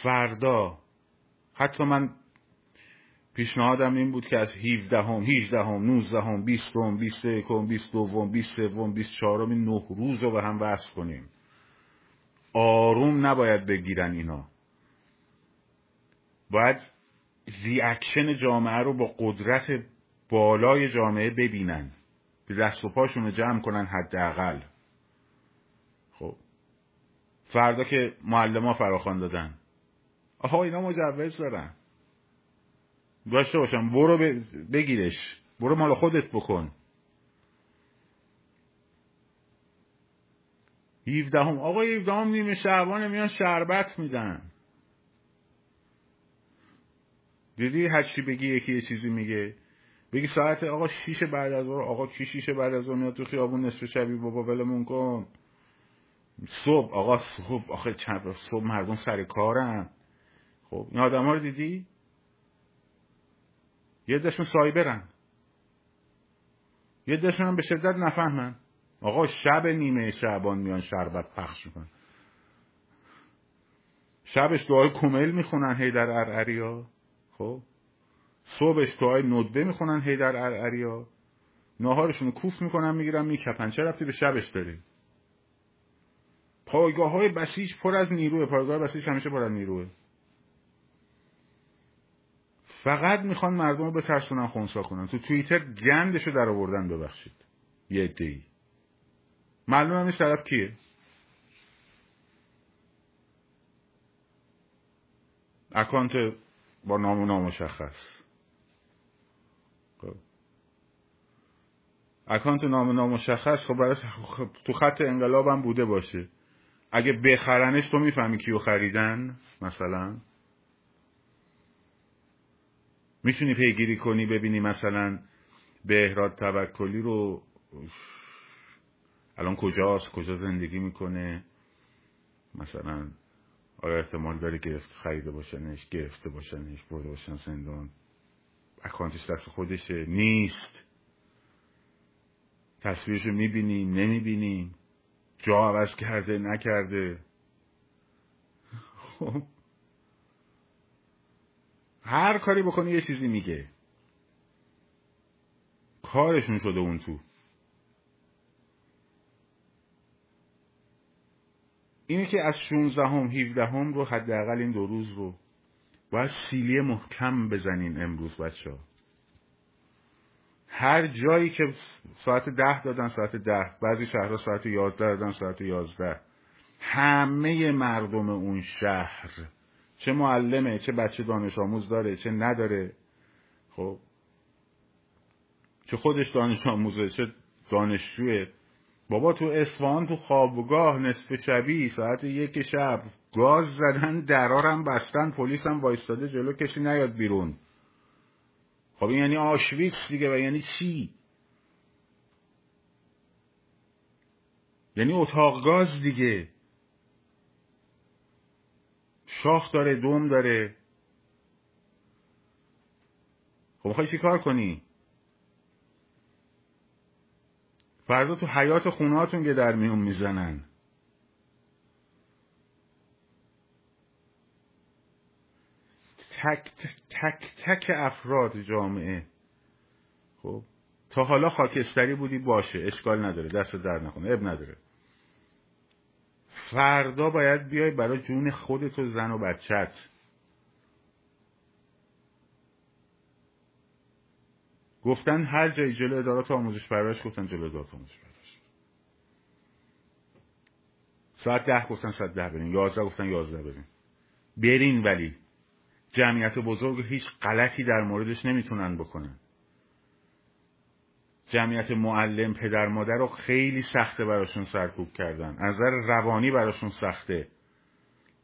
فردا حتی من پیشنهادم این بود که از 17 هم 18 هم 19 هم 20 هم 21 هم 22 هم 23 هم 24 هم نه روز رو به هم وصل کنیم. آروم نباید بگیرن اینا. باید ریاکشن جامعه رو با قدرت بالای جامعه ببینن. دست و پاشون رو جمع کنن حداقل. خب. فردا که معلم ها فراخوان دادن. آها اینا مجوز دارن. داشته باشم. برو بگیرش. برو مال خودت بکن. 17 هم آقا 17 هم نیمه شعبان میان شربت میدن. دیدی هرچی بگی یکی یه چیزی میگه. بگی ساعت آقا شیش بعد از ظهر. آقا کی شیش بعد از ظهر تو خیابون نصف شبی؟ بابا ولمون کن. صبح. آقا صبح. آخه چند صبح مردم سر کارن. خب این آدم ها رو دیدی؟ یه دشون سایبرن. یه دشون به شدت نفهمن. آقا شب نیمه شعبان میان شربت پخش می‌کنن. شبش دعای کمیل می‌خونن هی در ارعریا. خب؟ صبحش توهای ندبه می‌خونن هی در ارعریا. ناهارشون کوف می‌کنن می‌گیرن میکپن. چه رفتی به شبش داری؟ پایگاه های بسیج پر از نیروه. پایگاه بسیج همیشه پر از نیروه. فقط می‌خوان مردم رو بترسونن خونسا کنن. تو توییتر گندشو در آوردن ببخشید. یه ای معلوم نیست طرف کیه؟ اکانت با نام و نامشخص. خب. اکانت نام نامشخص خب برای خب تو خط انقلاب بوده باشه. اگه بخرنش تو می‌فهمی کیو خریدن مثلا. می‌تونی پیگیری کنی ببینی مثلا بهراد توکلی رو الان کجاست؟ کجا زندگی می‌کنه؟ مثلا آیا احتمال داره گرفت خریده باشنش گرفته باشنش برده باشن زندان؟ اکانتش دست خودشه. نیست. تصویرشو می‌بینیم نمی‌بینیم. جا عوض کرده نکرده. خب. هر کاری بکنی یه چیزی میگه. کارشون شده اون تو. اینه که از 16 هم 17 هم رو حداقل این دو روز رو باید سیلی محکم بزنین امروز بچه ها هر جایی که ساعت ده دادن ساعت ده. بعضی شهرها ساعت یازده دادن ساعت یازده. همه مردم اون شهر چه معلمه چه بچه دانش آموز داره چه نداره. خب چه خودش دانش آموزه چه دانشجوه. بابا تو اصفهان تو خوابگاه نصف شبی ساعت یک شب گاز زدن درارم بستن پلیس هم وایستاده جلو کسی نیاد بیرون. خب این یعنی آشویتس دیگه و یعنی چی؟ یعنی اتاق گاز دیگه. شاخ داره دوم داره. خب می‌خوای چی کار کنی؟ فردا تو حیات خونهاتون که در میون می‌زنن. تک تک تک افراد جامعه. خب؟ تا حالا خاکستری بودی باشه. اشکال نداره. دست در نکنه. اب نداره. فردا باید بیای برای جون خودت و زن و بچت گفتن هر جای جلو ادارات آموزش پرورش گفتن جلو ادارات آموزش پرورش. ساعت ده گفتن ساعت ده برین یازده گفتن یازده برین برین ولی جمعیت بزرگ هیچ غلطی در موردش نمی‌تونن بکنن. جمعیت معلم پدر مادر رو خیلی سخته براشون سرکوب کردن. از نظر روانی براشون سخته.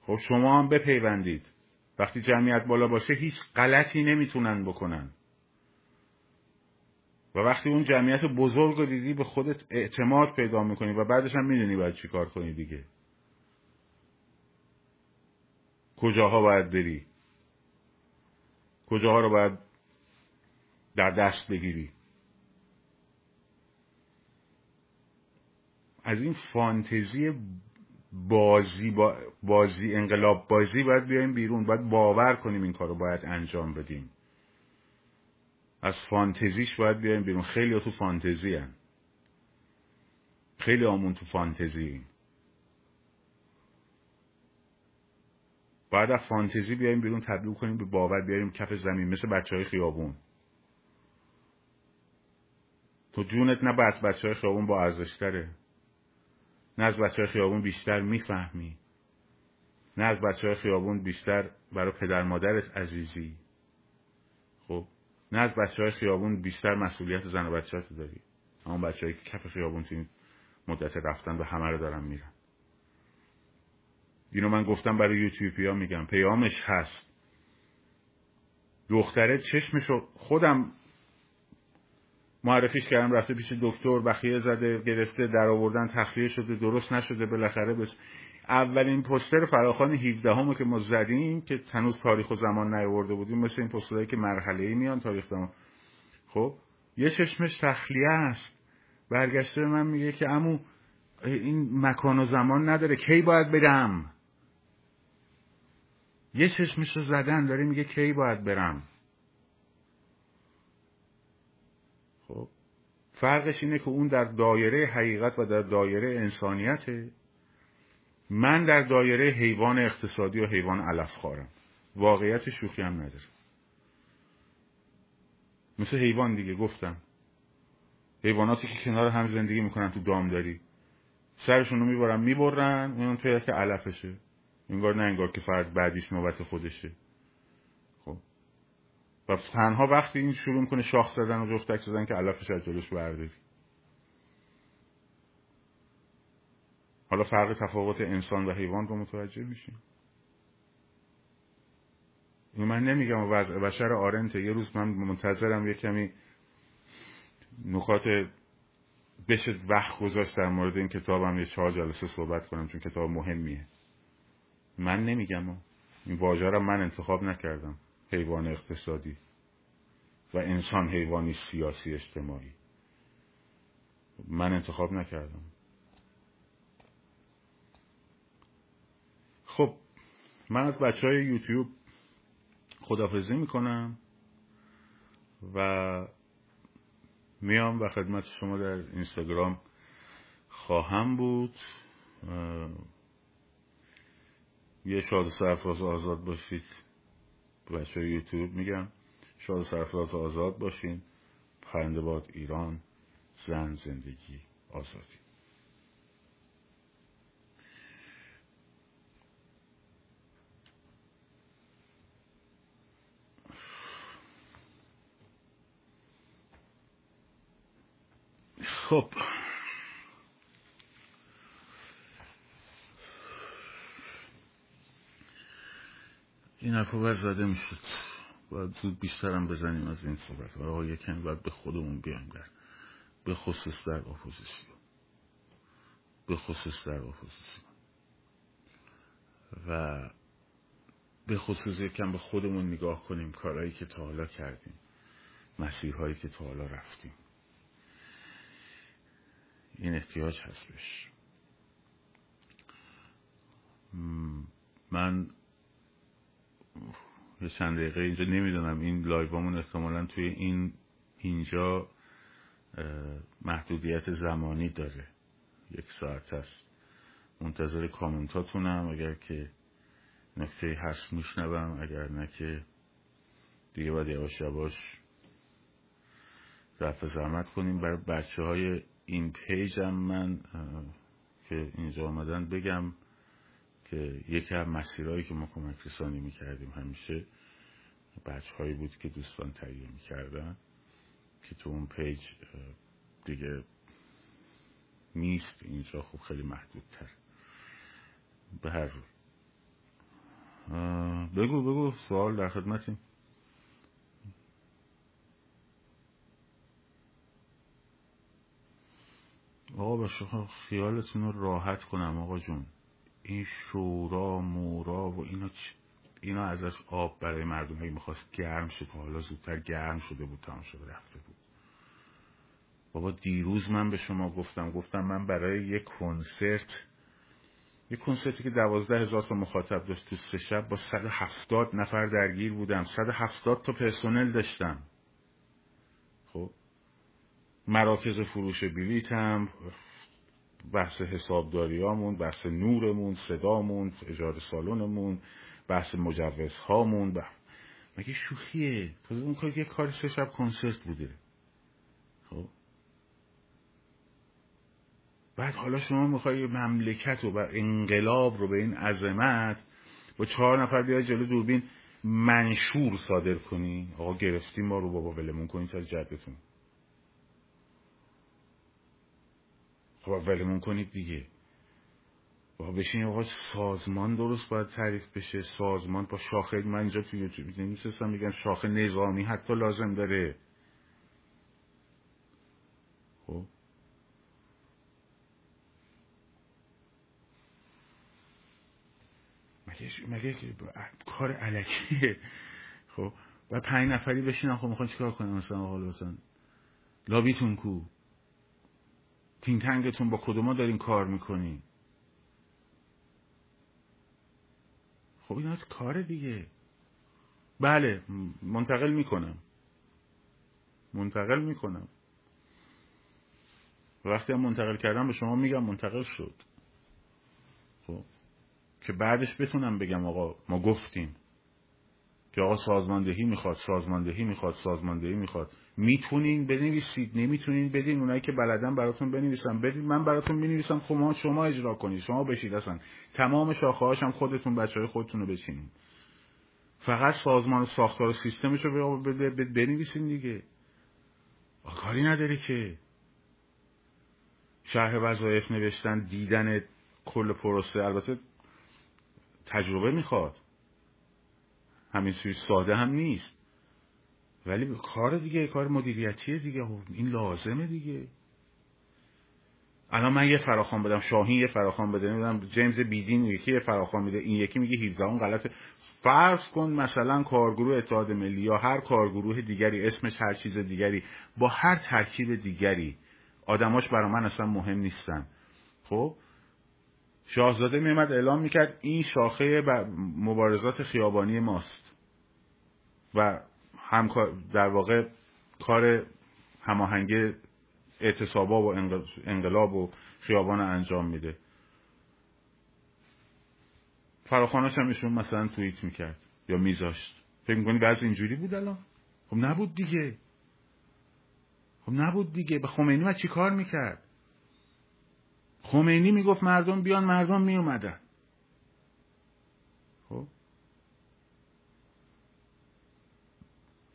خب شما هم بپیوندید. وقتی جمعیت بالا باشه هیچ غلطی نمی‌تونن بکنن. و وقتی اون جمعیت بزرگ رو دیدی به خودت اعتماد پیدا می‌کنی و بعدش هم می‌دونی باید چی کار کنی دیگه. کجاها باید بری؟ کجاها رو باید در دست بگیری؟ از این فانتزی بازی بازی انقلاب بازی باید بیایم بیرون باید باور کنیم این کار رو باید انجام بدیم. از فانتزیش باید بیایم بیرون. خیلی تو فانتزی هن. خیلی آمون تو فانتزی. باید از فانتزی بیایم بیرون تبدیل کنیم به باور بیاریم کف زمین مثل بچه های خیابون. تو جونت نه بچه های خیابون با ارزشتره. نه از بچه خیابون بیشتر می‌فهمی نه از بچه خیابون بیشتر برای پدر مادرت عزیزی. خب نه از بچه های خیابون بیشتر مسئولیت زن و بچه تو داری. اما بچه های کف خیابون تو این مدت رفتن و همه رو دارن میرن. اینو من گفتم برای یوتیوبی ها میگم. پیامش هست. دختره چشمشو خودم معرفیش کردم رفته پیش دکتر بخیه زده گرفته در آوردن تخلیه شده درست نشده بالاخره بس. اولین پستر فراخان 17 همه که ما زدیم که تنوز تاریخ و زمان نیاورده بودیم مثل این پسترهایی که مرحله ای میان تاریخ زمان. خب یه چشمش تخلیه است. برگشته به من میگه که امو این مکان و زمان نداره کی باید برم؟ یه چشمش رو زدن داره میگه کی باید برم خب فرقش اینه که اون در دایره حقیقت و در دایره انسانیته من در دایره حیوان اقتصادی و حیوان علف خارم. واقعیت شوخی هم نداره. مثل حیوان دیگه گفتم. حیواناتی که کنار هم زندگی می‌کنن تو دامداری. سرشون رو می‌برن می‌برن اون توی که علفشه. انگار نه انگار که فرد بعدیش نوبت خودشه. و تنها وقتی این شروع می‌کنه شاخ زدن و جفتک زدن که علفش از جلوش برداری. حالا فرق تفاوت انسان و حیوان رو متوجه میشیم. این من نمیگم وضع بشر آرنته. یه روز من منتظرم یه کمی نکات بشه وقت گذاشت در مورد این کتابم یه چهار جلسه صحبت کنم چون کتاب مهمیه. من نمیگم. این واژه را من انتخاب نکردم. حیوان اقتصادی و انسان حیوانی سیاسی اجتماعی. من انتخاب نکردم. خب من از بچه های یوتیوب خدافزی می‌کنم و میام و خدمت شما در اینستاگرام خواهم بود. یه شاد سرفراز آزاد باشید. بچه یوتیوب میگم شاد سرفراز آزاد باشین پرنده باد ایران زن زندگی آزادی. خب. این حرفا باید زده می‌شد. باید زود بیشترم بزنیم از این صحبت آقا یکم باید به خودمون بیایم در. به خصوص در اپوزیسیون. به خصوص در اپوزیسیون. و به خصوص یکم به خودمون نگاه کنیم کارهایی که تا حالا کردیم. مسیرهایی که تا حالا رفتیم. این احتیاج هست بهش من یه چند دقیقه اینجا نمی‌دونم. این لایوامون احتمالا توی این اینجا محدودیت زمانی داره. یک ساعت هست. منتظر کامنتاتونم. اگر که نکته هست میشنوم. اگر نه که دیگه باید یواش یواش رفع زحمت کنیم. برای بچه های این پیجم من که اینجا آمدن بگم. که یکی از مسیرهایی که ما کمک رسانی می‌کردیم همیشه بچه هایی بود که دوستان تهیه می‌کردن که تو اون پیج دیگه نیست اینجا خب خیلی محدودتر. به هر روی بگو بگو سوال در خدمتیم. آقا شما خیالتون رو راحت کنم آقا جون. این شورا مورا و اینا اینا ازش آب برای مردم هایی می‌خواست گرم شد حالا زودتر گرم شده بود تمام شده رفته بود. بابا دیروز من به شما گفتم گفتم من برای یک کنسرت یک کنسرتی که دوازده هزار تا مخاطب داشت تو سه شب با صد هفتاد نفر درگیر بودم. صد هفتاد تا پرسونل داشتم. خب؟ مراکز فروش بلیتم بحث حسابداریامون بحث نورمون صدامون اجاره سالنمون بحث مجوزهامون بح... مگه شوخیه؟ تازه اون کار یه کار سه شب کنسرت بوده. خب. بعد حالا شما می‌خوای مملکت و انقلاب رو به این عظمت با چهار نفر بیای جلو دوربین منشور صادر کنی. آقا گرفتیم ما رو بابا ولمون کنید از جدتون. خب ولمون کنید دیگه. با بشین آقا سازمان درست باید تعریف بشه. سازمان با شاخه من اینجا تو یوتیوب نمیستم میگن شاخه نظامی حتی لازم داره. خب. مگه مگه کار علکیه؟ خب. و پنج نفری بشین خب می‌خوان چیکار کنم مثلا حالا مثلا لابیتون کو؟ تین تنگتون با کدوما دارین کار می‌کنین. خب این کار دیگه. بله منتقل می‌کنم. منتقل می‌کنم. وقتی هم منتقل کردم به شما میگم منتقل شد. خب که بعدش بتونم بگم آقا ما گفتیم که آقا سازماندهی می‌خواد سازماندهی می‌خواد سازماندهی می‌خواد. می‌تونین بنویسید نمی‌تونین بدین اونایی که بلدن براتون بنویسن. بدین من براتون بنویسم خب شما اجرا کنید. شما بشید اصلا. تمام شاخه هم خودتون بچه های خودتون رو بچینین. فقط سازمان ساختار سیستمش رو بنویسین دیگه. کاری نداره که. شرح وظایف نوشتن دیدن کل پروسه. البته تجربه می‌خواد. همین سوی ساده هم نیست. ولی کار دیگه کار مدیریتیه دیگه. خب این لازمه دیگه. الان من یه فراخوان بدم شاهین یه فراخوان بده. نمی‌دونم جیمز بیدین یکی یه فراخوان میده این یکی میگه 17 اون غلطه. فرض کن مثلا کارگروه اتحاد ملی یا هر کارگروه دیگری اسمش هر چیز دیگری با هر ترکیب دیگری آدماش برا من اصلا مهم نیستن. خب؟ شاهزاده میمد اعلام می‌کرد این شاخه مبارزات خیابانی ماست. و هم در واقع کار هماهنگی اعتصابا و انقلاب و خیابان انجام میده. فراخانش هم ایشون مثلا توییت می‌کرد یا میذاشت. فکر می‌کنی بعض اینجوری بود الان؟ خب نبود دیگه. خب نبود دیگه. به خمینی چی کار می‌کرد؟ خمینی می‌گفت مردم بیان مردم میومدن خب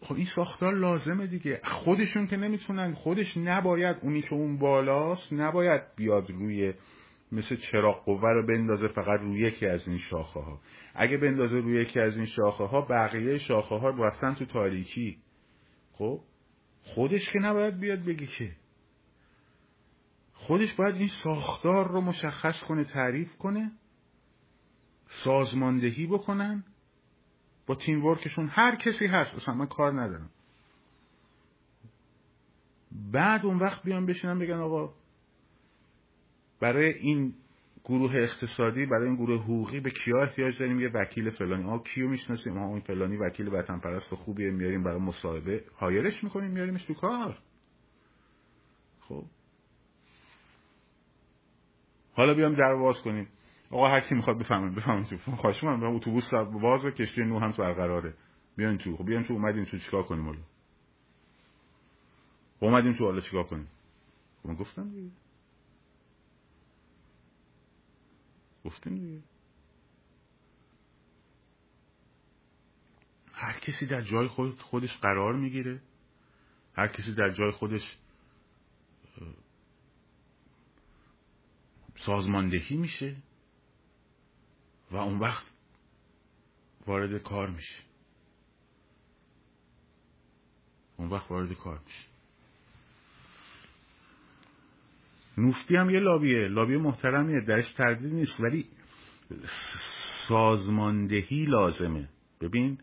خب این ساختار لازمه دیگه. خودشون که نمی‌تونن خودش نباید اونی که اون بالاست نباید بیاد روی مثل چراغ قوه رو بندازه فقط روی یکی از این شاخه ها اگه بندازه روی یکی از این شاخه ها بقیه شاخه ها رفتن تو تاریکی. خب؟ خودش که نباید بیاد بگی که. خودش باید این ساختار رو مشخص کنه تعریف کنه سازماندهی بکنن. با تیم ورکشون هر کسی هست. اصلا من کار ندارم. بعد اون وقت بیان بشینن بگن آقا برای این گروه اقتصادی برای این گروه حقوقی به کیا احتیاج داریم؟ یه وکیل فلانی. ها کیو می‌شناسیم؟ ما این فلانی وکیل وطن پرست خوبیه میاریم برای مصاحبه. هایرش می‌کنیم میاریمش تو کار. خب. حالا بیام در باز کنیم. آقا هر کی می‌خواد بفهمه بفهمه تو خواهش من اتوبوس باز و کشتی نو هم برقراره. بیان تو خب بیان تو اومدیم تو چیکار کنیم حالا؟ اومدیم تو حالا چیکار کنیم؟ خب من گفتم دیگه. گفتیم دیگه. هر کسی در جای خود خودش قرار می‌گیره. هر کسی در جای خودش سازماندهی میشه. و اون وقت وارد کار میشه. اون وقت وارد کار میشه. نوفتی هم یه لابیه. لابی محترمیه. درش تردید نیست. ولی سازماندهی لازمه. ببین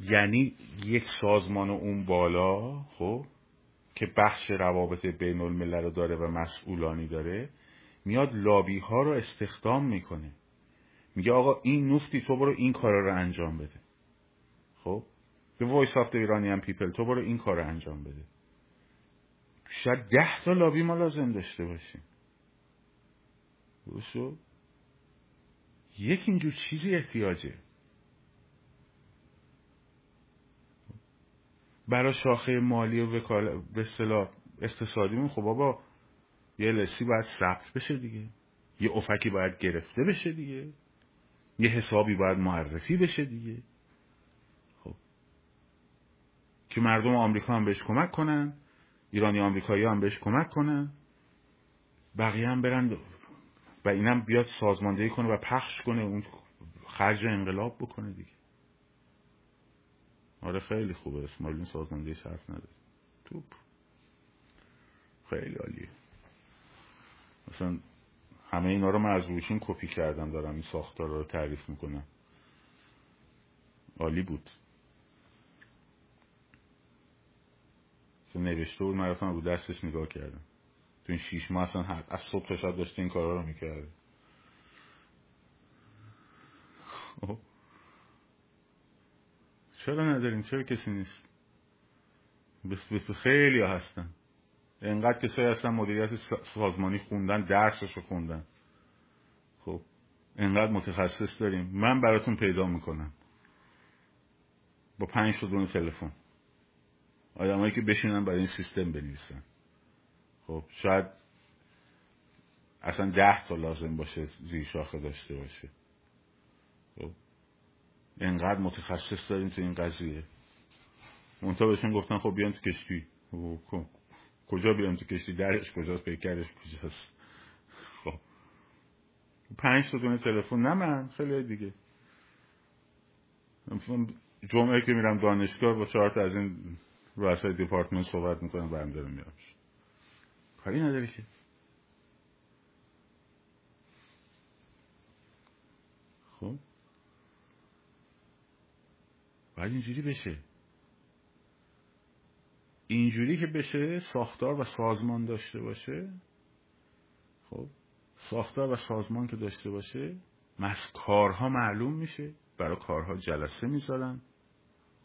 یعنی یک سازمان اون بالا خب که بخش روابط بین الملل رو داره و مسئولانی داره میاد لابی ها رو استخدام می‌کنه. میگه آقا این نفتی تو برو این کارا رو انجام بده. خب؟ به voice of Iranian people تو برو این کار رو انجام بده. شاید ده تا لابی ما لازم داشته باشیم. درست یک اینجور چیزی احتیاجه. برای شاخه مالی و وکال به اصطلاح اقتصادیمون خب بابا یه لسی باید ثبت بشه دیگه. یه افکی باید گرفته بشه دیگه. یه حسابی باید معرفی بشه دیگه. خب. که مردم آمریکا هم بهش کمک کنن ایرانی آمریکایی هم بهش کمک کنن بقیه هم برن و اینم بیاد سازماندهی کنه و پخش کنه اون خرج انقلاب بکنه دیگه. آره خیلی خوبه اسماعیل سازماندهی حرف نداره توپ. خیلی عالیه. مثلا همه اینا رو من از روشین کپی کردم دارم این ساختار رو تعریف می‌کنم. عالی بود. نوشته بود من رفتم رو دستش نگاه کردم. تو این شیش ماه اصلا از صبح تا شب داشته این کارا رو می‌کرده. خب. چرا نداریم؟ چرا کسی نیست؟ بس خیلی ها هستن. انقدر کسایی هستن مدیریت سازمانی خوندن درسش رو خوندن. خب انقدر متخصص داریم. من براتون پیدا می‌کنم. با پنج دونه تلفن. آدمایی که بشینن برای این سیستم بنویسن. خب شاید اصلا ده تا لازم باشه زیر شاخه داشته باشه. خب انقدر متخصص داریم تو این قضیه. منتها بهشون گفتن خب بیان تو کشتی. خب، کجا بیان تو کشتی؟ درش کجاست؟ پیکرش کجاست؟ خب. پنج تا دونه تلفن. نه من خیلی دیگه. جمعه که میرم دانشگاه با چهار تا از این رؤسای دیپارتمنت صحبت می‌کنم برم دارم میرم. کاری نداره که. خب. باید اینجوری بشه. اینجوری که بشه ساختار و سازمان داشته باشه خب ساختار و سازمان که داشته باشه مس کارها معلوم میشه برای کارها جلسه می‌ذارن.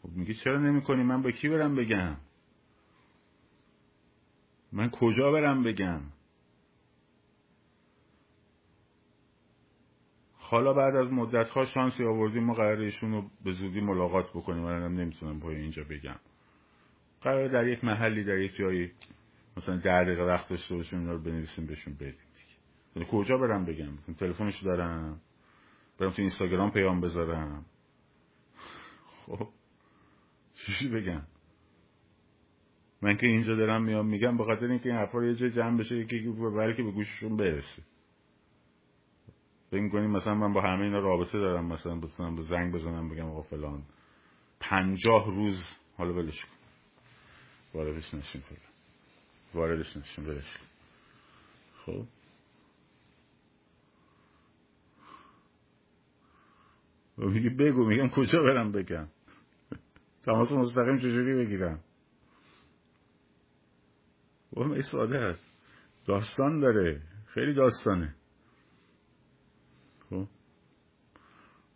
خب میگه چرا نمی‌کنی؟ من به کی برم بگم؟ من کجا برم بگم؟ حالا بعد از مدت ها شانسی آوردیم ما قرار ایشون رو به زودی ملاقات بکنیم. من نمی‌تونم پای اینجا بگم. قرار در یک محلی در یک جایی مثلا در دقیقه وقت داشته باشیم اینا رو بنویسیم بهشون بدیم دیگه. کجا برم بگم؟ تلفنش دارم برم تو اینستاگرام پیام بذارم. خب چیزی بگم؟ من که اینجا دارم میام میگم به خاطر اینکه این حرفا یه جای جمع بشه یکی برای که به گوششون برسه. فکر کنیم مثلا من با همه اینا رابطه دارم مثلا بتونم به زنگ بزنم بگم آقا فلان. پنجاه روز حالا ولش کن. واردش نشیم فلان واردش نشیم ولش خب؟ و میگه بگو میگم کجا برم بگم؟ تماس مستقیم چجوری بگیرم؟ و خب، ساده هست. داستان داره. خیلی داستانه. خب؟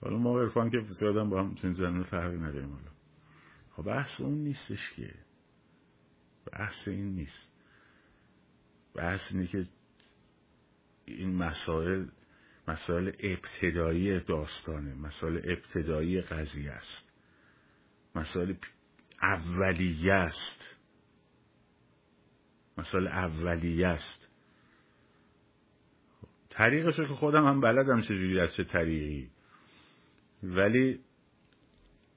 حالا ما عرفان که زیادم با هم تو این زمینه فرقی نداریم حالا. خب بحث اون نیستش که. بحث این نیست. بحث اینه که این مسائل مسائل ابتدایی داستانه مسائل ابتدایی قضیه است. مسائل اولیه است. مسائل اولیه است. طریقشو که خودم هم بلدم چجوری از چه طریقی. ولی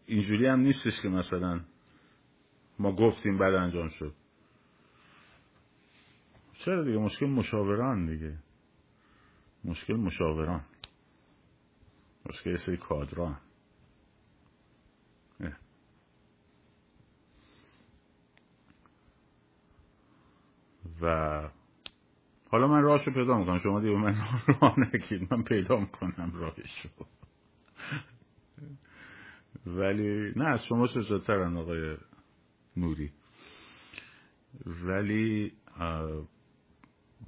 اینجوری هم نیستش که مثلا ما گفتیم بعد انجام شد. چرا دیگه؟ مشکل مشاوران دیگه. مشکل مشاوران. مشکل سری کادران. و حالا من راهشو پیدا می‌کنم. شما دیگه من راه نگید من پیدا می‌کنم راهشو. ولی نه از شما شجاعترن آقای نوری؟ ولی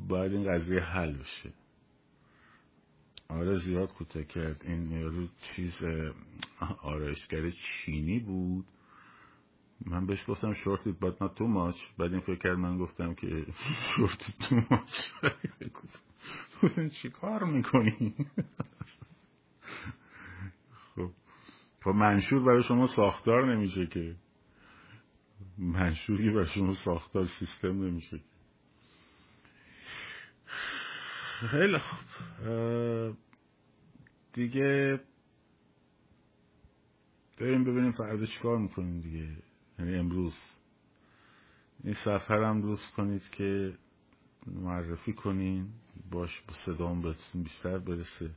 باید این قضیه حل بشه. آره زیاد کوتاه کرد این یارو چیز آرایشگر چینی بود. من بهش گفتم شورتی بات not تو ماچ بعد این فکر کرد من گفتم که شورتی تو ماچ گفتم چی کار می‌کنی؟ خب خب منشور برای شما ساختار نمیشه که. منشوری برای شما ساختار سیستم نمیشه خیلی خوب. دیگه بریم ببینیم فردا چیکار می‌کنیم دیگه. یعنی امروز. این سفر هم دوست کنید که معرفی کنین. باش با صدام بهتون بیشتر برسه.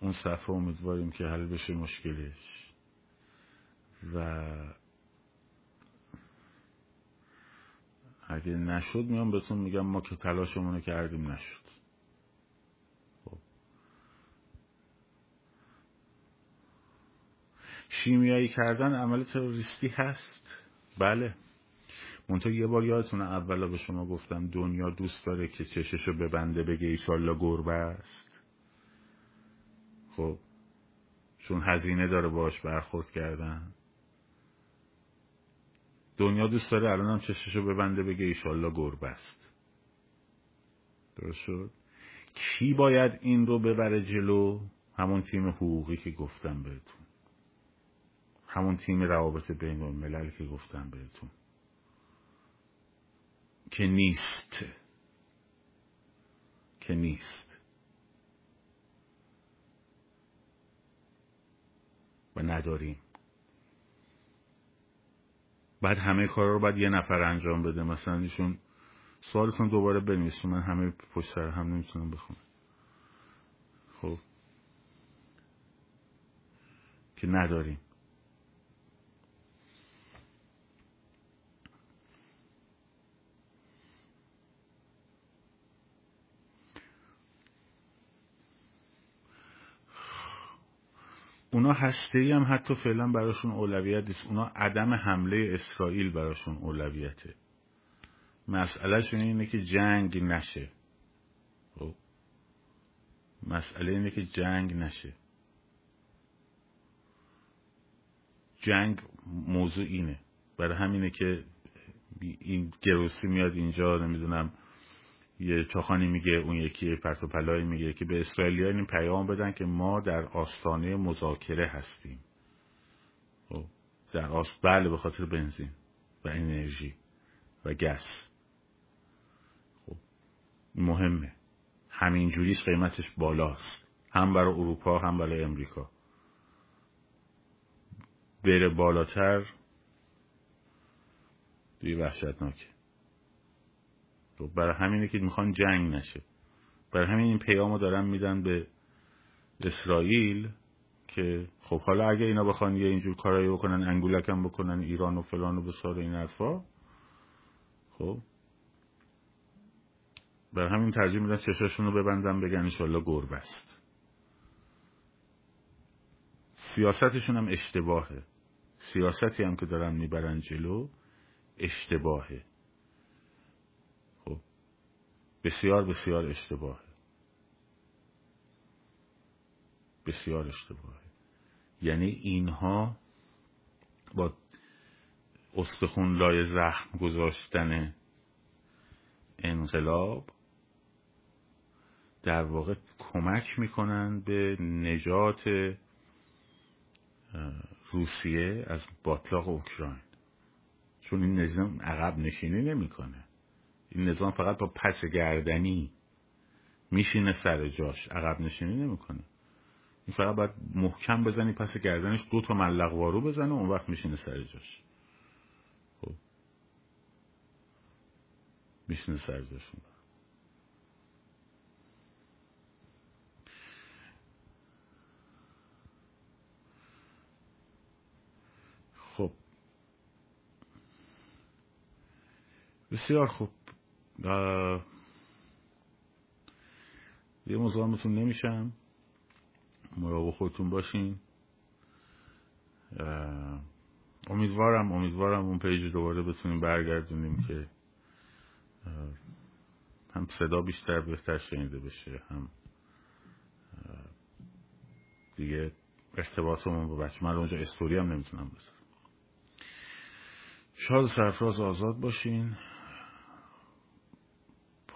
اون صفحه امیدواریم که حل بشه مشکلش. و اگه نشد میام بهتون میگم ما که تلاشمونو کردیم نشد خب. شیمیایی کردن عمل تروریستی هست؟ بله. منطقه یه بار یادتونه اولا به شما گفتم دنیا دوست داره که چششو ببنده بگه ایشالله گربه است. خب چون هزینه داره باش برخورد کردن. دنیا دوست داره الان هم چششو ببنده بگه ایشالله گربه است. درست شد؟ کی باید این رو ببره جلو؟ همون تیم حقوقی که گفتم بهتون. همون تیم روابط بین الملل که گفتم بهتون. که نیست. که نیست. و نداریم. بعد همه کارا رو باید یه نفر انجام بده. مثلا ایشون سوالتون دوباره بنویسید. من همه پشت سر هم نمی‌تونم بخونم. خب. که نداریم. اونا هسته هم حتی فعلا براشون اولویت نیست. اونا عدم حمله اسرائیل براشون اولویته. مسئلهشون اینه که جنگ نشه. خب؟ مسئله اینه که جنگ نشه. جنگ موضوع اینه. برای همینه که این گروسی میاد اینجا نمی‌دونم یه چاخانی میگه اون یکی پرت و پلایی میگه که به اسرائیلی این پیام بدن که ما در آستانه مذاکره هستیم. خب در آست بله به خاطر بنزین و انرژی و گس. خب مهمه. همین جوریش قیمتش بالاست. هم برای اروپا هم برای امریکا. بره بالاتر دیگه وحشتناکه. خب برای همینه که می‌خوان جنگ نشه. برای همین این پیامو دارن میدن به اسرائیل که خب حالا اگه اینا بخوان یه اینجور کارایی بکنن انگولکم بکنن ایران و فلان و بسار این حرفا خب. بر همین ترجیح میدن چشاشون رو ببندن بگن انشالله گربه است. سیاستشون هم اشتباهه. سیاستی هم که دارن می‌برن جلو اشتباهه. بسیار بسیار اشتباهه. بسیار اشتباهه. یعنی اینها با استخون لای زخم گذاشتن انقلاب در واقع کمک می‌کنن به نجات روسیه از باطلاق اوکراین. چون این نظام عقب نشینی نمی‌کنه. این نظام فقط با پس گردنی میشینه سر جاش عقب نشینی نمی‌کنه. این فقط باید محکم بزنی پس گردنش دو تا ملق وارو بزنه اون وقت میشینه سر جاش. خب. میشینه سر جاش خب. بسیار خوب. یه مزاحمتون نمیشم. مراقب خودتون باشین. امیدوارم امیدوارم اون پیج دوباره بتونیم برگردونیم که هم صدا بیشتر بهتر شنیده بشه هم دیگه ارتباطمون با بچه من اونجا استوری هم نمی‌تونم بذارم. شاد سرفراز آزاد باشین.